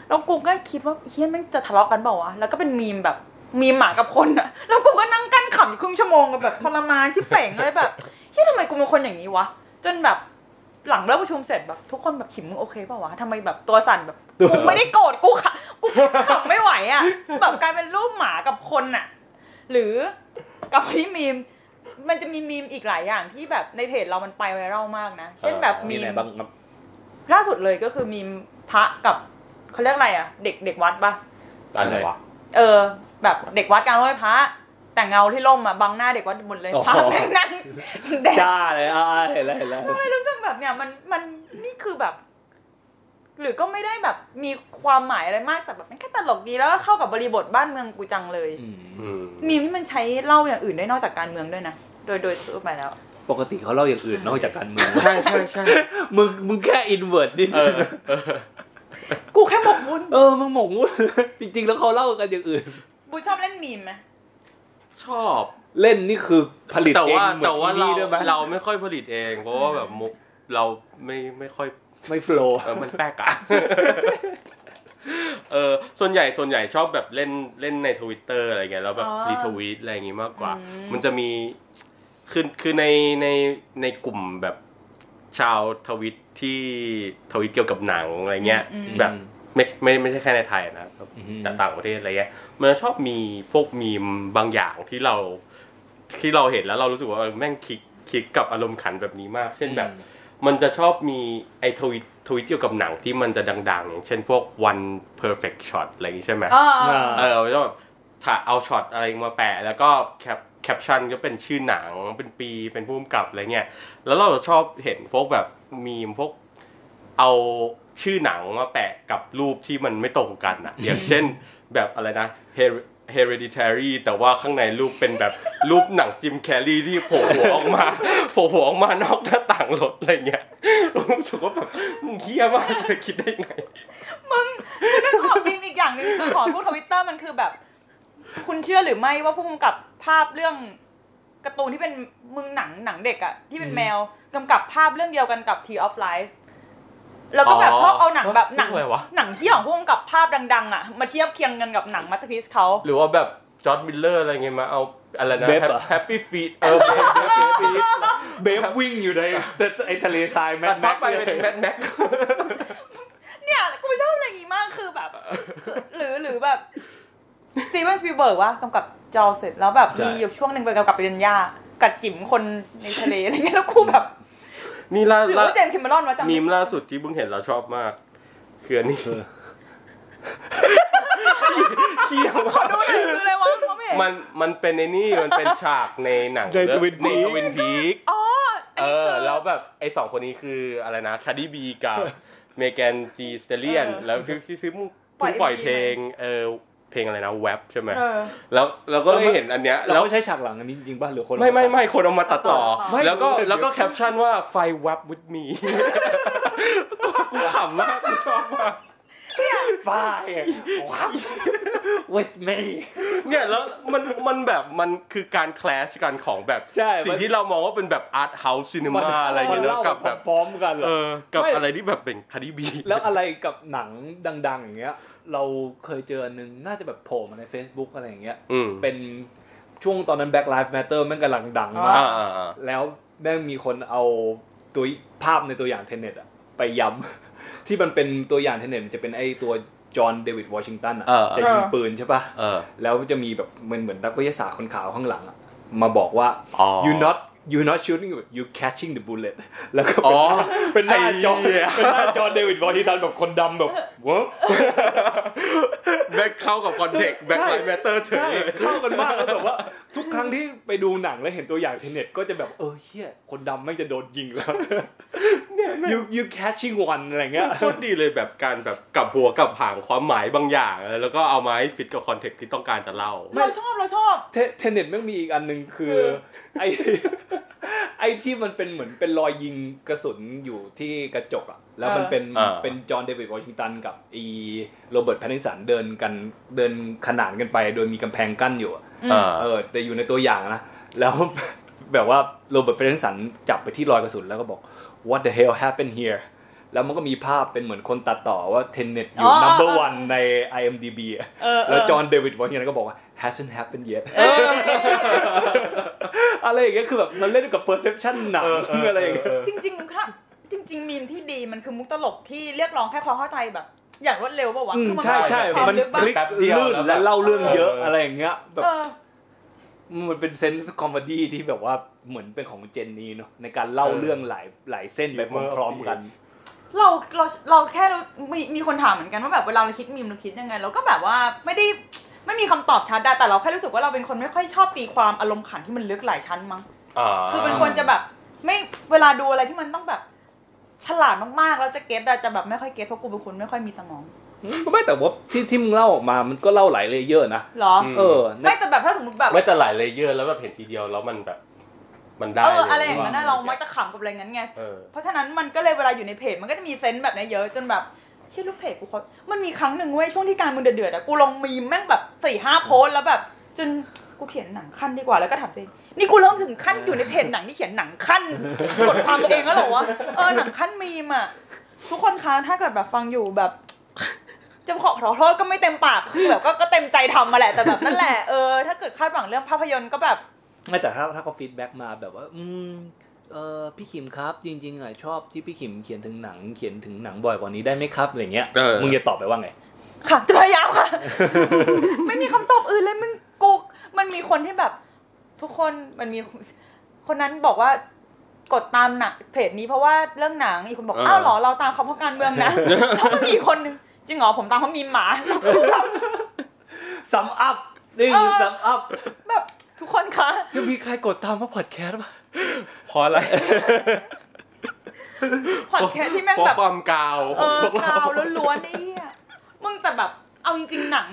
แล้วกูก็คิดว่าเหี้ยแม่งจะทะเลาะกันเปล่าวะแล้วก็เป็นมีมแบบมีมหมากับคนอะแล้วกูก็นั่งกลั้นขำอยู่ครึ่งชั่วโมงแบบทรมานชิบเป่งเลยแบบเฮียทำไมกูเป็นคนอย่างนี้วะจนแบบหลังเลิกประชุมเสร็จแบบทุกคนแบบขิมมึงโอเคเปล่าวะทำไมแบบตัวสั่นแบบกูไม่ได้โกรธกูขะกูขำไม่ไหวอะแบบกลายเป็นรูปหมากับคนอะ หรือกับที่มีมมันจะมีมีมอีกหลายอย่างที่แบบในเพจเรามันไปไวรัลมากนะ เช่นแบบมีมีอะไรมบ้างครับล่าสุดเลยก็คือมีมพระกับเขาเรียกอะไรอะ เด็กเด็กวัดปะอะไรวะเออ แบบเด็กวัดกลางร้อยพระแต่เงาที่ล่มอะบังหน้าเด็กวัดหมดเลยอ๋อพระแม่งนั่งแดงจ้าเลยอ่าเห็นแล้วเห็นแล้วไม่รู้สึกแบบเนี่ยมันมันนี่คือแบบ หรือก็ไม่ได้แบบมีความหมายอะไรมากแต่แบบมันแค่ตลกดีแล้วก็เข้ากับบริบทบ้านเมืองกูจังเลยอืมอืมมีมนี่มันใช้เล่าอย่างอื่นได้นอกจากการเมืองด้วยนะโดยโดยทั่วไปแล้ว ปกติเขาเล่าอย่างอื่นนอกจากการเมืองใช่ใช่ใช่มึงมึงแค่อินเวอร์ดนิดเออเออกูแค่หมกมุ่นเออมึงหมกมุ่นจริง ๆ แล้วเขาเล่ากันอย่างอื่นบูชอบเล่นมีมไหมชอบเล่นนี่คือผลิตแต่เองว่าเหมือแต่ว่านเรานี่ด้วยไหมเราไม่ค่อยผลิตเอง เพราะว่าแบบมุกเราไม่ไม่ค่อย ไม่โฟล์เออมันแปลกอะเออส่วนใหญ่ส่วนใหญ่ชอบแบบเล่นเล่นในทวิตเตอร์อะไรเงี้ยแล้วแบบอ๋อรีทวีตอะไรอย่างงี้มากกว่าอืมมันจะมีคือคือในในในกลุ่มแบบชาวทวิตที่ทวิตเกี่ยวกับหนังอะไรเงี้ยอืมแบบไม่ไม่ไม่ใช่แค่ในไทยนะแบบอืมแต่ต่างประเทศอะไรเงี้ยมันชอบมีพวกมีมบางอย่างที่เราที่เราเห็นแล้วเรารู้สึกว่าเออแม่ง click click กับอารมณ์ขันแบบนี้มาก เช่นแบบ มันจะชอบมีไอ้ทวิตทวิตเกี่ยวกับหนังที่มันจะดังๆ อย่างเช่นพวก one perfect shot อะไรอย่างงี้ใช่ไหมอ่าอ่าเออมันจะแบบถ่ายเอาช็อตอะไรมาแปะ แล้วก็แคปแคปชั่นก็เป็นชื่อหนังเป็นปีเป็นผู้กำกับอะไรเงี้ยแล้วเราชอบเห็นพวกแบบมีมพวกเอาชื่อหนังมาแปะกับรูปที่มันไม่ตรงกันอะอย่างเช่นแบบอะไรนะ Her- hereditary แต่ว่าข้างในรูปเป็นแบบรูปหนังจิมแคร์รีที่โผล่หัวออกมาโผล่หัวออกมานอกหน้าต่างรถอะไรเงี้ยรู้สึกว่าแบบมึงเฮี้ยมากเลยคิดได้ไง มึงนึกออกมีมอีกอย่างหนึ่งคือของพวกทวิตเตอร์มันคือแบบ คุณเชื่อหรือไม่ว่าผู้กำกับภาพเรื่องการ์ตูนที่เป็นมึงหนังหนังเด็กอะที่เป็นแมวกำกับภาพเรื่องเดียวกันกับ Tree of Life แล้วก็แบบอ๋อชอบเอาหนังแบบหนังอะไรวะหนังที่ของผู้กำกับภาพดัง ๆ อะ มาเทียบเคียงกันกับหนัง masterpiece เขาหรือว่าแบบ George Miller อะไรเงี้ยมาเอาอะไรนะ Babe เหรอ Happy Feet เออ Babe Babe Feet Babe วิ่งอยู่ในไอ้ทะเลทราย Mad Max ไปเป็น Mad Max เนี่ยกูชอบอะไรอย่างงี้มากคือแบบคือหรือหรือแบบสตีเวนสปีลเบิร์กว่ากำกับจอเสร็จแล้วแบบมีอยู่ช่วงหนึ่งไปกำกับปริญญากัดจิ๋มคนในทะเลอะไรเงี้ยแล้วกูแบบ นี่ล่าหรือล่าว่าเจมส์คิมเมรอนวะจำมีมล่าสุดที่เพิ่งเห็นเราชอบมากคืออันนี้เขี้ยวขอดูหน่อยคืออะไรวะเขาไม่เห็นมันมันเป็นในนี่มันเป็นฉากในหนังใน Twin ใน Peaks ทวินพีคอ๋ออันเอนี้อคือแล้วแบบไอ้สองคนนี้คืออะไรนะคาร์ดิบีกับMegan Thee Stallion เออแล้วที่ที่ซื้อปล่อยปล่อย MV เพลงเออ เพลงอะไรนะ WAP ใช่ไหมเออแล้วเราก็เลยเห็นอันเนี้ยแล้ววเขาใช้ฉากหลังอันนี้จริงป่ะหรือคนละไม่ไม่ไม่คนเอามาตัดต่อไม่แล้วก็ไม่แล้วก็แคปชั่นว่าไฟแว็บ with me กูขำมากกูชอบมากฟ้าเองเว ทไม่เนี่ยแล้วมันมันแบบมันคือการ clash กันของแบบใช่สิ่งที่เรามองว่าเป็นแบบ arthouse cinema อะไรอย่างเงี้ยมันแล้วเล่ากับแบบพร้อมๆกันเหรอเออกับไม่อะไรที่แบบเป็น Cardi B แล้วอะไรกับหนังดัง ๆ อย่างเงี้ย เราเคยเจออันนึงน่าจะแบบโผล่มาใน Facebook อะไรอย่างเงี้ยอืมเป็นช่วงตอนนั้น Black Lives Matter แม่งกำลังดังมาอ่ากอ่าอ่าแล้วแม่งมีคนเอาตัวภาพในตัวอย่าง Tenet อะไปย้ำที่มันเป็นตัวอย่าง Tenet มันจะเป็นไอ้ตัว John David Washington อะเออจะยิงปืนใช่ปะเออแล้วจะมีแบบมันเหมือนนักวิทยาศาสตร์คนขาวข้างหลังอะมาบอกว่าอ๋อ you not you not shooting you catching the bullet แล้วก็อ๋อเป็นหน้าจอไอ้เหี้ยเป็นหน้าจอ David Washington แบบคนดำแบบวะแบ็คเข้ากับ context Black Lives Matter เฉยใช่เข้ากันมากแล้วแบบว่า ทุกครั้งที่ไปดูหนังแล้วเห็นตัวอย่าง Tenet ก็จะแบบเออเหี้ยคนดำแม่งจะโดนยิงแล้ว you you catching one อะไรเงี้ยโคตรดีเลยแบบการแบบกลับหัวกลับหางความหมายบางอย่าง แล้วก็เอามาให้ฟิตกับ context ที่ต้องการจะเล่าเราชอบเราชอบเท Tenet แม่งมีอีกอันหนึ่งคือคือไอไอที่มันเป็นเหมือนเป็นรอยยิงกระสุนอยู่ที่กระจกอะแล้วมันเป็นอ่าเป็น John David Washington กับอี Robert Pattinson เดินกันเดินขนานกันไป โดยมีกำแพงกั้นอยู่อะ เออเออแต่อยู่ในตัวอย่างนะ แล้วแบบว่า Robert Pattinson จับไปที่รอยกระสุนแล้วก็บอก what the hell happened here แล้วมันก็มีภาพเป็นเหมือนคนตัดต่อว่า Tenet อยู่อ๋อ number one ใน IMDb อะเออเออแล้ว John David Washington ก็บอกว่า hasn't happened yet อะไรอย่างเงี้ยคือแบบมันเล่นกับ perception หนังอะไรอย่างเงี้ยจริงๆครับจริง ๆมีมที่ดีมันคือมุกตลกที่เรียกร้องแค่ความเข้าใจแบบ อย่างรวดเร็วป่าวะอืมคือมันใช่ใช่แความมันลึกบ้างคลิกแป๊บเดียวลื่นแล้วแบบและเล่าเรื่องเยอะเออออะไรอย่างเงี้ยแบบเออมันเป็น sense comedy ที่แบบว่าเหมือนเป็นของ gen นี้เนาะในการเล่าเออเรื่องหลายหลายเส้นไปพร้อมๆกัน เราเราเราแค่รู้มีมีคนถามเหมือนกันว่าแบบเวลาเราคิดมีมเราคิดยังไง เราก็แบบว่าไม่ได้ไม่มีคำตอบชัดได้แต่เราแค่รู้สึกว่าเราเป็นคนไม่ค่อยชอบตีความอารมณ์ขันที่มันลึกหลายชั้นมั้งาคือเป็นคนจะแบบ ไม่เวลาดูอะไรที่มันต้องแบบ ฉลาดมากๆแล้วจะ get อะจะแบบไม่ค่อย get เพราะกูเป็นคนไม่ค่อยมีสมองก็ไม่แต่ว่าที่ที่มึงเล่าออกมามันก็เล่าหลาย layer นะเหรอเออ ไม่แต่แบบถ้าสมมติแบบไม่แต่หลาย layer แล้วแบบเห็นทีเดียวแล้วมันแบบ มันได้เออเลยอะไรอย่างนั้นนะเรามักจะขำกับอะไรงั้นไงเออเพราะฉะนั้นมันก็เลยเวลาอยู่ในเพจมันก็จะมี sense แบบนี้เยอะจนแบบเชื่อลูกเพจกูเขามันมีครั้งหนึ่งเว้ยช่วงที่การมึงเดือดๆอะกูลงมีมแม่งแบบสี่ห้าโพสต์แล้วแบบ จนกูเขียนหนังคั่นดีกว่าแล้วก็ถามตัวเอง นี่กูเริ่มถึงขั้นอยู่ในเพจหนังที่เขียนหนังคั่นบทความตัวเองแล้วเหรอวะเออหนังคั่นมีมอะทุกคนคะถ้าเกิดแบบฟังอยู่แบบจะขอขอโทษก็ไม่เต็มปากคือแบบก็ก็เต็มใจทำมาแหละแต่แบบนั่นแหละเออถ้าเกิดคาดหวังเรื่องภาพยนตร์ก็แบบไม่แต่ถ้าถ้าเขาฟีดแบ็กมาแบบว่า อืมเออพี่ขิมครับ จริงๆอะชอบที่พี่ขิมเขียนถึงหนังเขียนถึงหนังบ่อยกว่านี้ได้ไหมครับอะไรเงี้ยเออมึงจะตอบไปว่าไงค่ะจะพยายามค่ะ ไม่มีคำตอบอื่นเลยมึงกูมันมีคนที่แบบ ทุกคนมันมีคนนั้นบอกว่ากดตามหนักเพจนี้เพราะว่าเรื่องหนังอีกคนบอกเอออ้าวเหรอเราตามเขาเพราะการเมืองนะแล้วมันมีอีกคนนึงจริงเหรอผมตามเขามีหมาแล้วก็แบบซัมอัพนี่เออซัมอัพแบบทุกคนคะจะมีใครกดตามว่าพอดแคสต์ป่ะเพราะอะไรพอดแคสต์ที่แม่งเพราะแบบความกาวเอของอพวกเรากาวล้วนๆไอ้เหี้ยมึงแต่แบบเอาจริงๆหนัง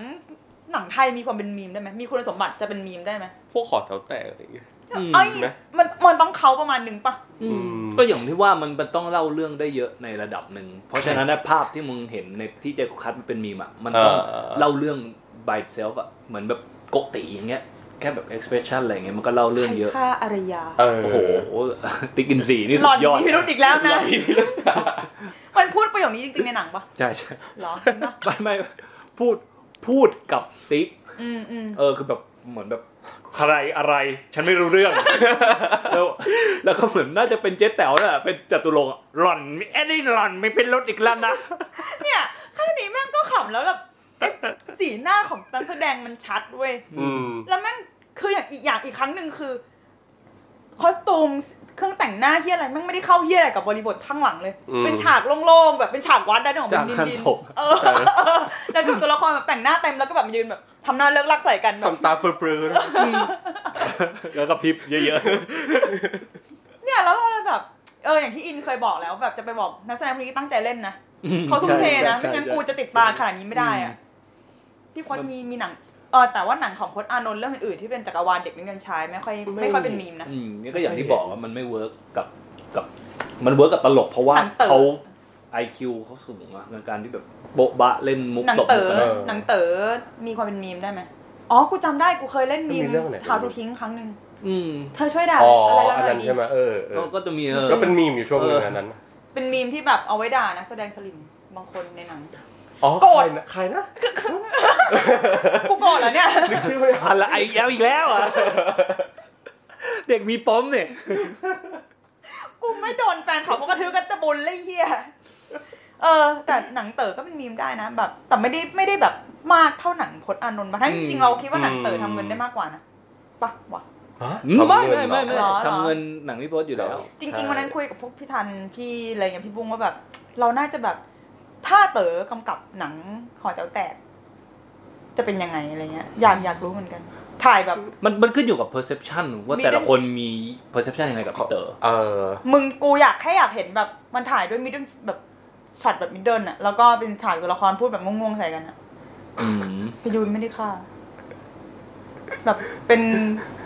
หนังไทยมีความเป็นมีมได้ไหมมีคุณสมบัติจะเป็นมีมได้ไหมพวกขอแถวแตกอะไรอย่างเงี้ย อืม เอ้ยไหม มันมันต้องเขาประมาณหนึ่งปะอืมมก็อย่างที่ว่ามันมันต้องเล่าเรื่องได้เยอะในระดับหนึ่ง เพราะฉะนั้นนะภาพที่มึงเห็นในที่จะคัดมันเป็นมีมอะมันต้องเออ เล่าเรื่อง by itself อะเหมือนแบบโกติอย่างเงี้ยแค่แบบ expression อะไรเงี้ยมันก็เล่าเรื่องเยอะใครฆ่าอารยาเออโอ้โห ติ๊กอินสีนี่หสุล่อนดยอด มีพิรุธอีกแล้วนะหล่อนมีพิรุธมันพูดประโยคนี้จริงๆในหนังปะใช่ใช่เหรอจริงปะไม่ไม่พูด พูดกับติ๊กอืมอืมเออคือแบบเหมือนแบบใครอะไร ฉันไม่รู้เรื่อง แล้วแล้วก็เหมือนน่าจะเป็นเจ๊แต๋วน่ะเป็นจตุรงค์อะหล่อนไอ้นี่หล่อนไม่เป็นรถอีกแล้วนะเนี่ยแค่นี้แม่งก็ขำแล้วแบบเอ๊ะสีหน้าของนักแสดงมันชัดเว้ยอืมแล้วแม่งคืออย่างอีกอย่างอีกครั้งหนึ่งคือ คอสตูม เครื่องแต่งหน้าเฮียอะไรแม่งไม่ได้เข้าเฮียอะไรกับบริบทข้างหลังเลย อืม เป็นฉากโล่งๆแบบเป็นฉากวัดได้ของเป็นดินฉากดินศพเออ แล้วคือตัวละครแบบแต่งหน้าเต็มแล้วก็แบบมายืนแบบทำหน้าเลิ่กลั่กใส่กันแบบทำตาปรือๆนะแล้วก็พริบเยอะเนี่ยแล้วเราเลยแบบเอออย่างที่อินเคยบอกแล้ว แบบจะไปบอกนักแสดงคนนี้ตั้งใจเล่นนะๆเขาทุ่มเทนะใช่ไม่งั้นใช่ กูจะติดตามขนาดนี้ไม่ได้อะพี่พจน์มีมีหนัง เออแต่ว่าหนังของพจน์อานนท์เรื่องอื่นๆที่เป็นจักรวาลเด็กนักเรียนชายไม่ค่อยไม่ค่อยเป็นมีมนะอืมนี่ก็อย่างที่บอกว่ามันไม่ work กับกับ มัน work กับตลกเพราะว่าหนังเต๋อเขา IQ เขาสูงอะในการที่แบบโบ๊ะบะเล่นมุกหนังตบเต๋มุอกกันหนังเต๋อมีความเป็นมีมได้ไหมอ๋อ กูจำได้กูเคยเล่นมีมมีเรื่องไหนหาทูทิ้งครั้งหนึ่งอืมเธอช่วยด่าอ๋ออะไรเราอันหน่นั้อยนดีใช่ไหมเออเอก็อก็จะมีเออก็เป็นมีมอยู่ช่วงหนึงเอออัอันนั้น เป็นมีมที่แบบเอาไว้ด่านักแสดงสลิมบางคนในหนัง อ๋อโกรธใคนะใครนะกูโกรธแล้วเนี่ยนึกชื่อไม่ออกอะไรแล้วอีกแล้วอะเด็กมีปมเนี่ยกูไม่โดนแฟนเขาพวกกระทือกันตะบุญเลยเฮียเออ แต่หนังเต๋อก็เป็นมีมได้นะแบบ แต่ไม่ได้ไม่ได้แบบมากเท่าหนังพจน์อานนท์มาทั้งจริงๆเราคิดว่าหนังเต๋อทำเงินได้มากกว่านะปะวะฮะไม่ไม่ไม่ไม่เหรอทำเงินหนังพี่โพสอยู่แล้ว จริง ๆ วันนั้นคุยกับพวกพี่ทันพี่อะไรเงี้ยพี่บุ้งว่าแบบ เราน่าจะแบบ ถ้าเต๋อกำกับหนังหอแต๋วแตก จะเป็นยังไงอะไรเงี้ย อยากอยากรู้เหมือนกัน ถ่ายแบบ มันมันขึ้นอยู่กับ perception ว่ามีแต่ละด้วยคนมี perception ยังไงกับพี่เต๋อเออ มึงกูอยากแค่อยากเห็นแบบมันถ่ายด้วยมิดเดิลแบบช็อตแบบมิดเดิลอะแล้วก็เป็นฉากตัวละครพูดแบบงงๆใส่กันอะอืมพยูนไม่ได้ฆ่า แบบเป็น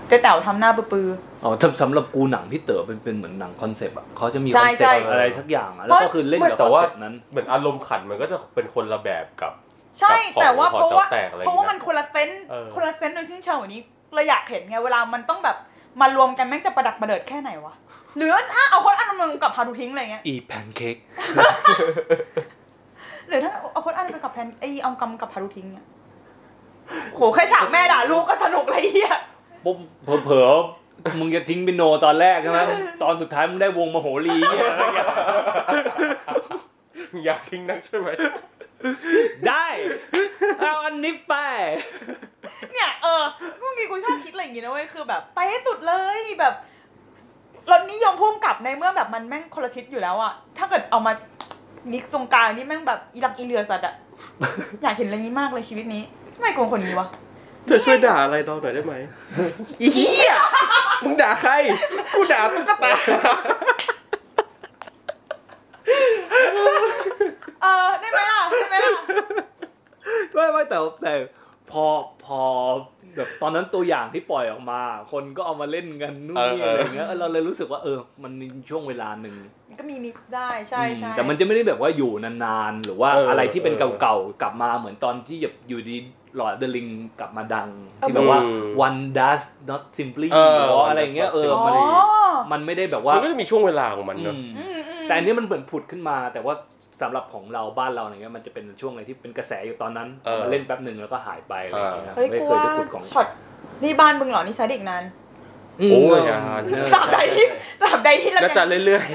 เจ๊แต๋วทำหน้าปือ อ๋อสำสำหรับกูหนังพี่เต๋อเป็นเป็นเหมือนหนังคอนเซปต์อะเขาจะมีใช่คอนเซปใช่ต์อะไรสักอย่างอะแล้วก็คือเล่นไม่กับแต่คอนว่าเซปต์นั้นเหมือนอารมณ์ขันมันก็จะเป็นคนละแบบกับๆใช่กับของแต่ว่าเพราะว่าหอแต๋วแตกอะไรอย่างเพราะว่าเงี้ยมันคนละเซนส์เออคนละเซนส์โดยสิ้นเชิงกว่านี้เราอยากเห็นไงเวลามันต้องแบบมารวมกันแม่งจะประดักประเดิดแค่ไหนวะหรือถ้าเอาคนอันนึงกับพาดูทิ้งอะไรเงี้ยอีแพนเค้กหรือถ้าเอาคนอันนึงไปกับแพนไอเอากำกับพาดูทิ้งเนี่ยโหแค่ฉากแม่ด่าลูกก็สนุกเลยเฮียปุ๊บเผลอๆ มึงจะทิ้งเป็นโนตอนแรกใช่ไหมตอนสุดท้ายมึงได้วงมโหรีเนี่ยอะไรอย่างเงี้ยอยากทิ้งนักใช่ไหมได้เอาอันนี้ไป เนี่ยเออเมื่อกี้กูชอบคิดอะไรอย่างงี้นะเว้ยคือแบบ ไปให้สุดเลยแบบรถนิยมพุ่มกลับในเมื่อแบบมันแม่งคนละทิศอยู่แล้วอะถ้าเกิดเอามามิกซ์ตรงกลางนี่แม่งแบบอีรักอีเรือสัตว์อะอยากเห็นอะไรนี้มากเลยชีวิตนี้ทำไมโกงคนนี้วะ เธอช่วยด่าอะไรเราหน่อยได้ไหมอีเหี้ยมึงด่าใคร กูด่าตุ๊กตา เออได้ไหมล่ะได้ไหมล่ะไม่ไม่แต่แต่พอพอแบบตอนนั้นตัวอย่างที่ปล่อยออกมา คนก็เอามาเล่นกันนู่นนี่เออเอออ อะไรอย่างเงี้ยเออเราเลยรู้สึกว่าเออ มันมีช่วงเวลาหนึ่งมันก็มีมิกซ์ได้ใช่ใช่อืมแต่มันจะไม่ได้แบบว่าอยู่นานๆหรือว่าเออออะไรที่เป็นเออ เก่าๆกลับมาเหมือนตอนที่แบบอยู่ดี หลอดเดลิงกลับมาดัง ที่แบบว่าอืม one does not simply เออหรือว่าอะไรอย่างเงี้ย one เอ does อ not มันอ๋อมันไม่ได้แบบว่ามันก็จะมีช่วงเวลาของมันอืเนอะมอืมอืมแต่อันนี้มันเหมือนผุดขึ้นมา แต่ว่าสำหรับของเราบ้านเราอย่างเงี้ยมันจะเป็นช่วงอะไรที่เป็นกระแสอยู่ตอนนั้นเออมาเล่นแป๊บหนึ่งแล้วก็หายไปอะไรอย่างเงี้ยเฮ้ยไม่กูเคยว่าได้พูดของช็อตนี่บ้านมึงเหรอนี่ใช้ได้อีกนานมโอ้ยเอะตราบใดที่ตราบใดที่เราน่าจะเรื่อย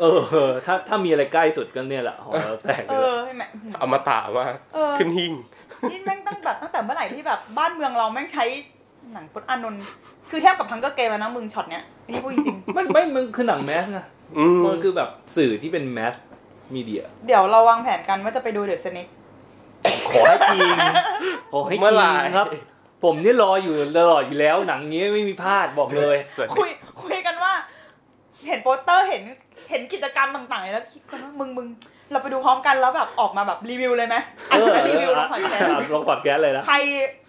เออเออ ถ้าถ้ามีอะไรใกล้สุดก็เนี่ยแหละหอแล้วแตกเอเลยอให้แม่ๆอมตะมากเออขึ้นหิ้ง นี่แม่งตั้งแบบตั้งแต่เมื่อไหร่ที่แบบบ้านเมืองเราแม่งใช้หนังพจน์อานนท์คือเทียบกับพังก็เกมนะมึงช็อตเนี้ยนี่พูดจริงมันไม่มันคือหนัง mass นะอืมมันคือแบบสื่อที่เป็น mass mediaๆเดี๋ยวเราวางแผนกันว่าจะไปดู The Snakeขอให้จริงขอให้จริงเมื่อไหร่ครับ ผมนี่รออยู่ตลอดอยู่แล้วหนังนี้ไม่มีพลาดบอกเลย คุยคุยกันว่า เห็นโปสเตอร์เห็นเห็นกิจกรรมต่างๆแล้วคิดกันว่ามึงมึง เราไปดูพร้อมกันแล้วแบบออกมาแบบรีวิวเลยไหมอันนี้รีวิวลงผ่านแชร์อะลงพอดแคสต์เลยนะ ใคร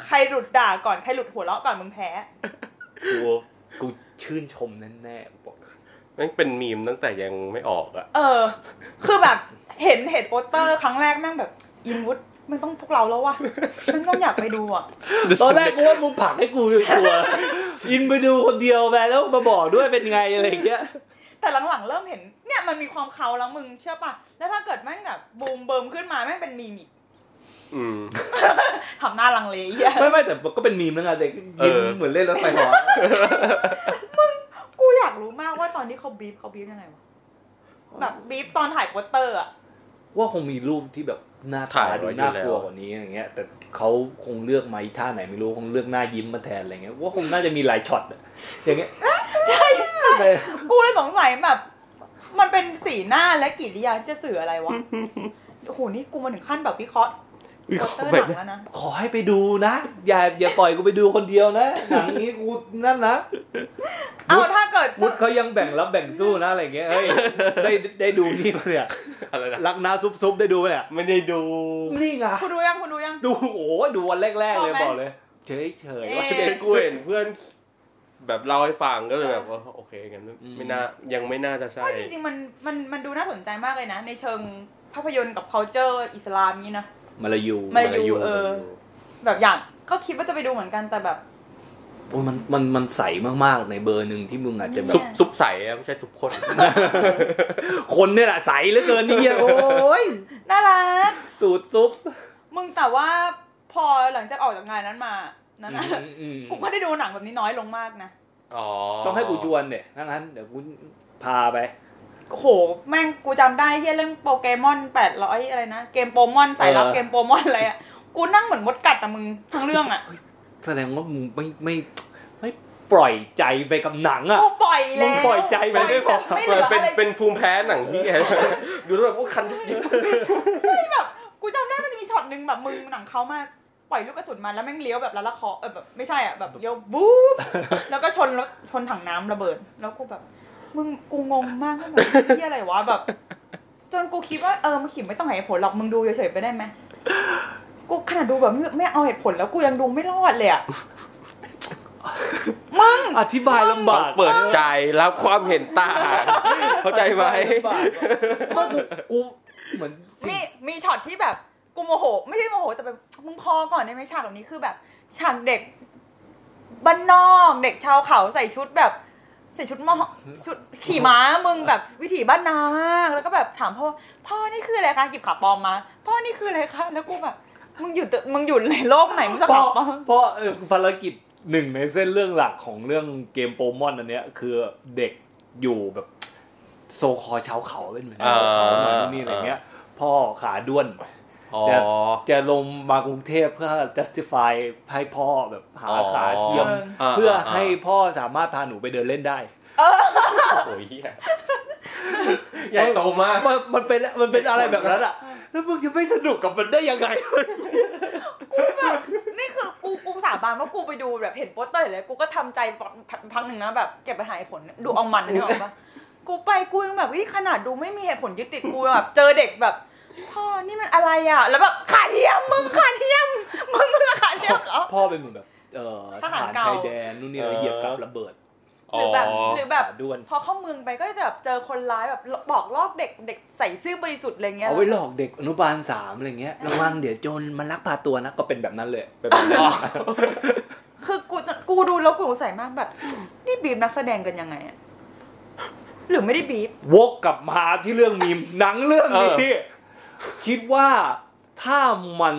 ใครหลุดด่าก่อนใครหลุดหัวเราะก่อนมึงแพ้กูกูชื่นชมแน่ๆบอกแม่งเป็นมีมตั้งแต่ยังไม่ออกอะเออ คือแบบเห็นเห็นโปสเตอร์ครั้งแรกแม่งแบบอินวุฒมันต้องพวกเราแล้ววะฉันต้องอยากไปดูอะ ตอนแรกกูว่ามึงผลักให้กูตัวอินไปดูคนเดียวไปแล้วมาบอกด้วยเป็นไงอะไรอย่างเงี้ย แต่หลังๆเริ่มเห็นเนี่ยมันมีความเขาแล้วมึงเชื่อป่ะ แล้วถ้าเกิดแม่งแบบบูมเบิมขึ้นมาแม่งเป็นมีมอีกอืมทำหน้าลังเลเหี้ยไม่ไม่แต่ก็เป็นมีมแล้วไงเด็กเอยิ้มอเหมือนเล่นรถไฟเหอกูอยากรู้มากว่าตอนที่เขาบีบเขาบีบยังไงวะแบบบีบตอนถ่ายโปสเตอร์อะว่าคงมีรูปที่แบบหน้าตาถ่ายดูไว้อยู่น่ากลัวแล้วกว่านี้อย่างเงี้ย แต่เขาคงเลือกมาอีท่าไหนไม่รู้คงเลือกหน้ายิ้มมาแทนอะไรเงี้ยว่าคงน่าจะมีหลายช็อตอะอย่างเงี้ย ใช่แต่กูเลยสงสัยแบบ มันเป็นสีหน้าและกิริยาที่จะสื่ออะไรวะโอ้โหนี่กูมาถึงขั้นแบบวิเคราะห์โปสเตอร์หนังแล้วนะขอให้ไปดูนะ อย่าอย่าปล่อยกูไปดูคนเดียวนะหนังนี้กูนั่นนะเอาถ้าเกิดมุดเขายังแบ่งรับแบ่งสู้นะอะไรเงี้ยเฮ้ยได้ได้ดูนี่ปะเนี่ยอะไรนะรักนาซุปซุปได้ดูปะเนี่ยไม่ได้ดูนี่ไงคุณดูยังคุณดูยังดูโอ้โหดูวันแรกๆเลยชอบไหมบอกเลย เฉยเฉยๆว่าเอ๊ะเห็นกูเห็นเพื่อน แบบเล่าให้ฟังก็เลยแบบว่าโอเคกันไม่อืมไม่น่ายังไม่น่าจะใช่ว่าจริงๆมันมันมันดูน่าสนใจมากเลยนะ ในเชิงภาพยนตร์กับ culture อิสลามนี้นะมาลายูมาลายูเออแบบอย่างก็คิดว่าจะไปดูเหมือนกันแต่แบบโอ้ยมันมันมันใสมากๆในเบอร์หนึ่งที่มึงอาจจะแบซุบปซุปใสอะไม่ใช่ซุปข้นคนเนี่ยแหละใสเหลือเกินนี่โอ้ยน่ารักสูตรซุป มึงแต่ว่าพอหลังจากออกจากงานนั้นมา นั่นนะอืมอืมกูก็ได้ดูหนังแบบนี้น้อยลงมากนะอ๋อต้องให้กูชวนเนี่ยถ้างั้นเดี๋ยวกูพาไปโอ้โหแม่งกูจำได้เฮียเรื่องโปเกมอนแปดร้อยอะไรนะ เกมโปมอนสายลับเออเกมโปมอนอะไรอะกูนั่งเหมือนมดกัดอะมึงทั้งเรื่องอะแสดงว่ามึงไม่ไม่ไม่ปล่อยใจไปกับหนังอะกูปล่อยแล้วมึงปล่อยใจไปไม่พอแบบไม่เหลือเป็นอะไรเป็นภูมิแพ้หนังที่ดูแล้วแบบว่าคันยุบยิบใช่แบบกูจำได้มันจะมีช็อตหนึ่งแบบมึงหนังเขามาก ปล่อยลูกกระสุนมาแล้วแม่งเลี้ยวแบบละละคอเออแบบไม่ใช่อะแบบเลี้ยวบู๊บแล้วก็ชนรถชนถังน้ำระเบิด แล้วกูแบบมึงกูงงมากว่าแบบที่อะไรวะแบบ จนกูคิดว่าเออมันขิมไม่ต้องหาเหตุผลหรอกมึงดูเฉยๆไปได้ไหมกูขนาดดูแบบไม่ไม่เอาเหตุผลแล้วกูยังดูไม่รอดเลยอะมึงอธิบายลำบากเปิดใจรับความเห็นต่างเข้าใจไหมลำบากว่ากูกูเหมือนมีมีช็อตที่แบบ กูโมโห ไม่ใช่โมโหแต่แบบมึงพอก่อนได้ไหมฉากแบบนี้คือแบบฉากเด็กบ้านนอกเด็กชาวเขาใส่ชุดแบบใส่ชุดมอชุดขี่ม้ามึงแบบวิถีบ้านนามาก แล้วก็แบบถามพ่อพ่อนี่คืออะไรคะหยิบขาปลอมมา พ่อนี่คืออะไรคะแล้วกูแบบมึงอยู่ตึมึงอยู่ในโลกไหนมึงจะเพราะขาปลอมเพราะเออภารกิจหนึ่งในเส้นเรื่องหลักของเรื่องเกมโปมอนอันเนี้ย คือเด็กอยู่แบบโซคอชาวเขาเป็นเหมือนชาวเขาหน่อยนู่นนี่อะไรเงี้ย พ่อขาด้วน อ๋อจะจะลงมากรุงเทพเพื่อ justify ให้พ่อแบบหาอ๋อขาเทียมอ่าเพื่ออ่าให้พ่อสามารถพาหนูไปเดินเล่นได้โอ้ยเหี้ยใหญ่โตมากมันมันเป็นมันเป็นอะไรแบบนั้นอะแล้วมึงจะไม่สนุกกับมันได้ยังไงนี่คือกูกูสาบานว่ากูไปดูแบบเห็นโปสเตอร์เลยกูก็ทำใจพักหนึ่งนะแบบเก็บไปหาเหตุผลดูเอามันนี่หรอกปะกูไปกูยังแบบวิขนาดดูไม่มีเหตุผลยึดติดกูแบบเจอเด็กแบบ พ่อนี่มันอะไรอะ แล้วแบบขาเทียมมึงขาเทียมมึงมึงขาเทียมเหรอ พ่อเป็นเหมือนแบบเอ่อททหารหารเก่าชายแดนนู่นนี่อะไรเออเหยียบกับระเบิดหรือแบบหรือแบบขาด้วนพอเข้าเมืองไปก็จะแบบเจอคนร้ายแบบบอกลอกเด็กเด็กใส่ซื่อบริสุทธิ์อะไรเงี้ยเอาไว้หลอกเด็กอนุบาลสามอะไรเงี้ยระวังเดี๋ยวโจรมันลักพาตัวนะก็เป็นแบบนั้นเลยเป็นแบบนั้นคือกูกูดูแล้วกูสงสัยมากแบบ นี่บีบนักแสดงกันยังไงอะหรือไม่ได้บีบวกกลับมาที่เรื่องมีมหนังเรื่องนี้ คิดว่าถ้ามัน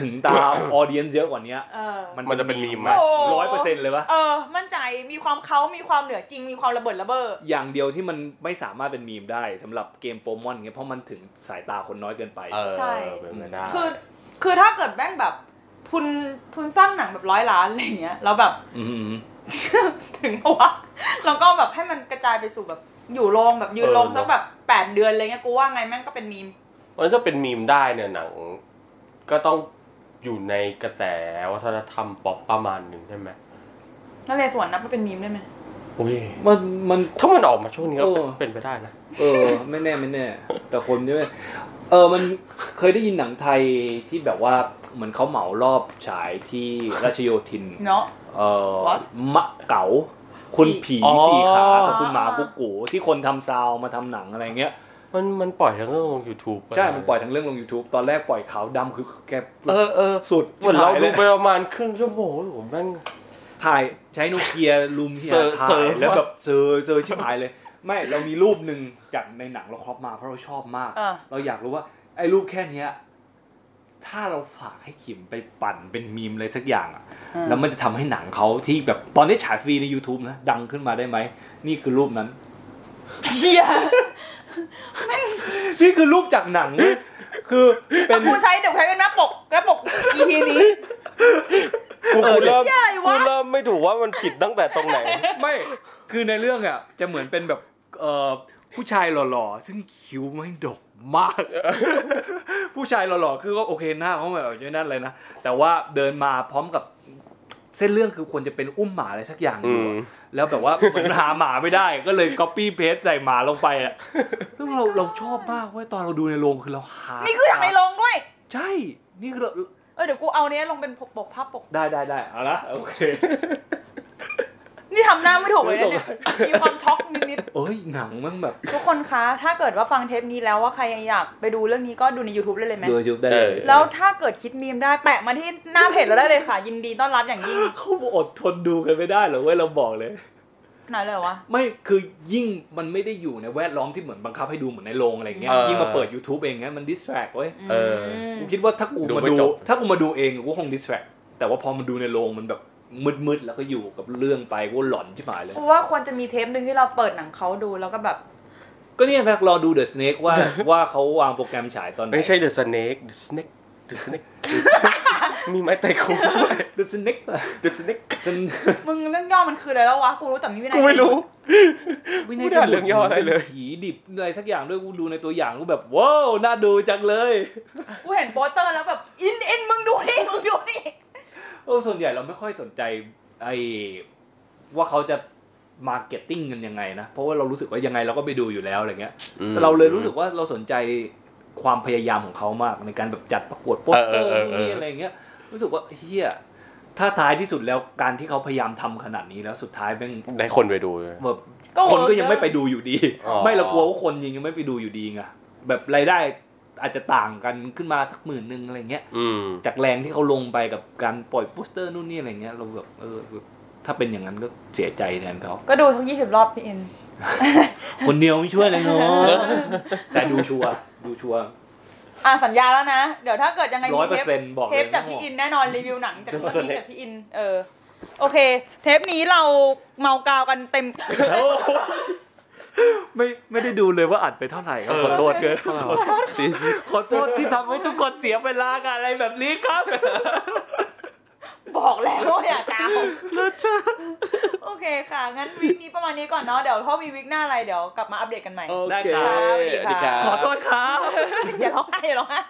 ถึงตาออเดียนเยอะกว่านี้เออมันจะเป็นมีมไหมโร้อยเปอร์เซ็นต์เลยปะเออ มั่นใจมีความเขามีความเหนือจริงมีความระเบิดระเบ้ออย่างเดียวที่มันไม่สามารถเป็นมีมได้สำหรับเกมโปมอนเงี้ยเพราะมันถึงสายตาคนน้อยเกินไปเออใช่เป็นไปได้คือคือถ้าเกิดแม่งแบบทุนทุนสร้างหนังแบบร้อยล้านอะไรเงี้ยแล้วแบบอืมถึงปะวะแล้วก็แบบให้มันกระจายไปสู่แบบอยู่โรงแบบยืนโรงเออสักแบบแปดเดือนอะไรเงี้ยกูว่าไงแม่งก็เป็นมีม มันจะเป็นมีมได้เนี่ยหนัง ก็ต้องอยู่ในกระแสวัฒนธรรมป๊อปประมาณหนึ่งใช่ไหมนั่นเลยส่วนนับว่าเป็นมีมได้ไหมอุ้ยมันมันถ้ามันออกมาช่วงนี้ก็เออเป็นไปได้นะเออ ไม่แน่ไม่แน่ แต่คนใช่ไหมเออมันเคยได้ยินหนังไทยที่แบบว่าเหมือนเขาเหมารอบฉายที่ราชโยธินเนาะเออ What? มะเก๋าคุณผีอ๋อสี่ขากับคุณอ่าหมากุ๊กกูที่คนทำซาวมาทำหนังอะไรเงี้ย มันมันปล่อยทั้งเรื่องลง YouTube ใช่ มันปล่อยทั้งเรื่องลง YouTube ตอนแรกปล่อยขาวดำคือแกเออเออสุดเหมือนเราชิบหยดูลยไปประมาณครึ่งชั่วโมงแล้วผมแม่งถ่ายใช้โนเกียลุมเฮียเซอร์ถ่าเซอยร์แล้วแบบเซอร์เซอร์ชิบหายเลย ไม่เรามีรูปหนึ่งจากในหนังเราครอบมาเพราะเราชอบมากอ่าเราอยากรู้ว่าไอ้รูปแค่เนี้ยถ้าเราฝากให้ขิมไปปั่นเป็นมีมอะไรสักอย่างอะแล้วมันจะทำให้หนังเขาที่แบบตอนนี้ฉายฟรีใน YouTube นะ ดังขึ้นมาได้ไหม นี่คือรูปนั้นเชี่ย นี่คือรูปจากหนังเว้ยคือเป็นกูใช้เดี๋ยวใช้เป็นหน้าปกหน้าปก EP นี้ กูกูเริ่มเหี้ยอะไรวะ กูเริ่มไม่ถูกว่ามันผิดตั้งแต่ตรงไหน ไม่ คือในเรื่องอะจะเหมือนเป็นแบบเอ่อผู้ชายหล่อๆ ซึ่งคิ้วไม่ดกมาก ผู้ชายหล่อๆ คือก็โอเคหน้าเขาแบบอย่างนั้นเลยนะ แต่ว่าเดินมาพร้อมกับเส้นเรื่องคือควรจะเป็นอุ้มหมาอะไรสักอย่างอยู่อือะม แล้วแบบว่าเหมือนหาหมาไม่ได้ก็เลย copy paste ใส่หมาลงไปอะซึ่งเราเราชอบมากเว้ยตอนเราดูในโรงคือเราหานี่คืออยากในลงด้วย ใช่ นี่คือเราเออเดี๋ยวกูเอาเนี้ยลงเป็นปกภาพปกได้ได้ได้เอาละโอเค นี่ทำหน้าไม่ถูกเลยนะเนี่ยมีความช็อกนิดเอ้ยหนังมันแบบๆทุกคนคะ ถ้าเกิดว่าฟังเทปนี้แล้วว่าใครอยากไปดูเรื่องนี้ก็ดูใน YouTube ได้เลยไหมดูยุบได้เลยแล้วถ้าเกิดคิดมีมได้แปะมาที่หน้าเพจเราได้เลยค่ะ ยินดีต้อนรับอย่างยิ่งเขาอดทนดูกันไม่ได้เหรอเว้ยเราบอกเลยไหนเลยวะไม่คือยิ่งมันไม่ได้อยู่ในแวดล้อมที่เหมือนบังคับให้ดูเหมือนในโรงอะไรเงี้ยเออยิ่งมาเปิด YouTube เองเงี้ยมันดิสแทรกเว้ยเออมกูคิดว่าถ้ากูดูมาไม่ดูจบถ้ากูมาดูเองกูคงดิสแทรกแต่ว่าพอมาดูในโรงมันแบบ มืดๆแล้วก็อยู่กับเรื่องไปกูหลอนชิบหายเลยกูว่าควรจะมีเทปหนึ่งที่เราเปิดหนังเขาดูแล้วก็แบบ ก็เนี่ยแพกรอดู The Snake ว่าว่าเขาวางโปรแกรมฉายตอนไหนไม่ใช่ The Snake The Snake The Snake มีไม้ไต่คู่ด้วย The Snake The Snake เป็นมึงเรื่องย่อมันคืออะไรแล้ววะกูรู้แต่มีวินัยกูไม่รู้วิไม่ได้เรื่องย่ออะไรเลยป็นผีดิบอะไรสักอย่างด้วยกูดูในตัวอย่างกูแบบว้าวน่าดูจังเลยกูเห็นโปสเตอร์แล้วแบบอินอินมึงดูนี่มึงดูนี่ เออส่วนใหญ่เราไม่ค่อยสนใจไอ้ว่าเขาจะ marketing กันยังไงนะเพราะว่าเรารู้สึกว่ายังไงเราก็ไปดูอยู่แล้วอะไรเงี้ยแต่เราเลยรู้สึกว่าเราสนใจความพยายามของเขามากในการแบบจัดประกวดโปสเตอร์เออเออเออนี่อะไรเงี้ย รู้สึกว่าเหี้ยถ้าท้ายที่สุดแล้วการที่เขาพยายามทำขนาดนี้แล้วสุดท้ายแม่งได้คนไปดูเลยแบบก็คนก็ยังไม่ไปดูอยู่ดีอ๋อไม่เรากลัวว่าคนยังยังไม่ไปดูอยู่ดีไงแบบรายได้ อาจจะต่างกันขึ้นมาสักหมื่นหนึ่งอะไรเงี้ยอืมจากแรงที่เขาลงไปกับการปล่อยโปสเตอร์นู่นนี่อะไรเงี้ยเราแบบเออแบบถ้าเป็นอย่างนั้นก็เสียใจแทนเขาก็ดูทั้งยี่สิบรอบพี่อินคนเดียวไม่ช่วยเลยเนาะแต่ดูชัวร์ดูชัวร์อะสัญญาแล้วนะ เดี๋ยวถ้าเกิดยังไงร้อมียเปอเทร์ปเซ็นต์บอกเทเลยปจากพี่อินแน่นอนรีวิวหนังจากจะพี่สนุกจากพี่อิน เออ โอเค เทปนี้เราเมากาวกันเต็ม ไม่ไม่ได้ดูเลยว่าอัดไปเท่าไหร่ครับขอโทษเกินขอโทษดีสิขอโทษที่ทำให้ทุกคนเสียเวลากับอะไรแบบนี้ครับ บอกแล้วว่าอย่ากาวโอเคค่ะ งั้นวีคนี้ประมาณนี้ก่อนเนาะเดี๋ยวถ้ามีวีคหน้าอะไรเดี๋ยวกลับมาอัปเดตกันใหม่โอได้เคครับสวัสดีครับขอโทษครับอย่าร้องไห้อย่าร้องไห้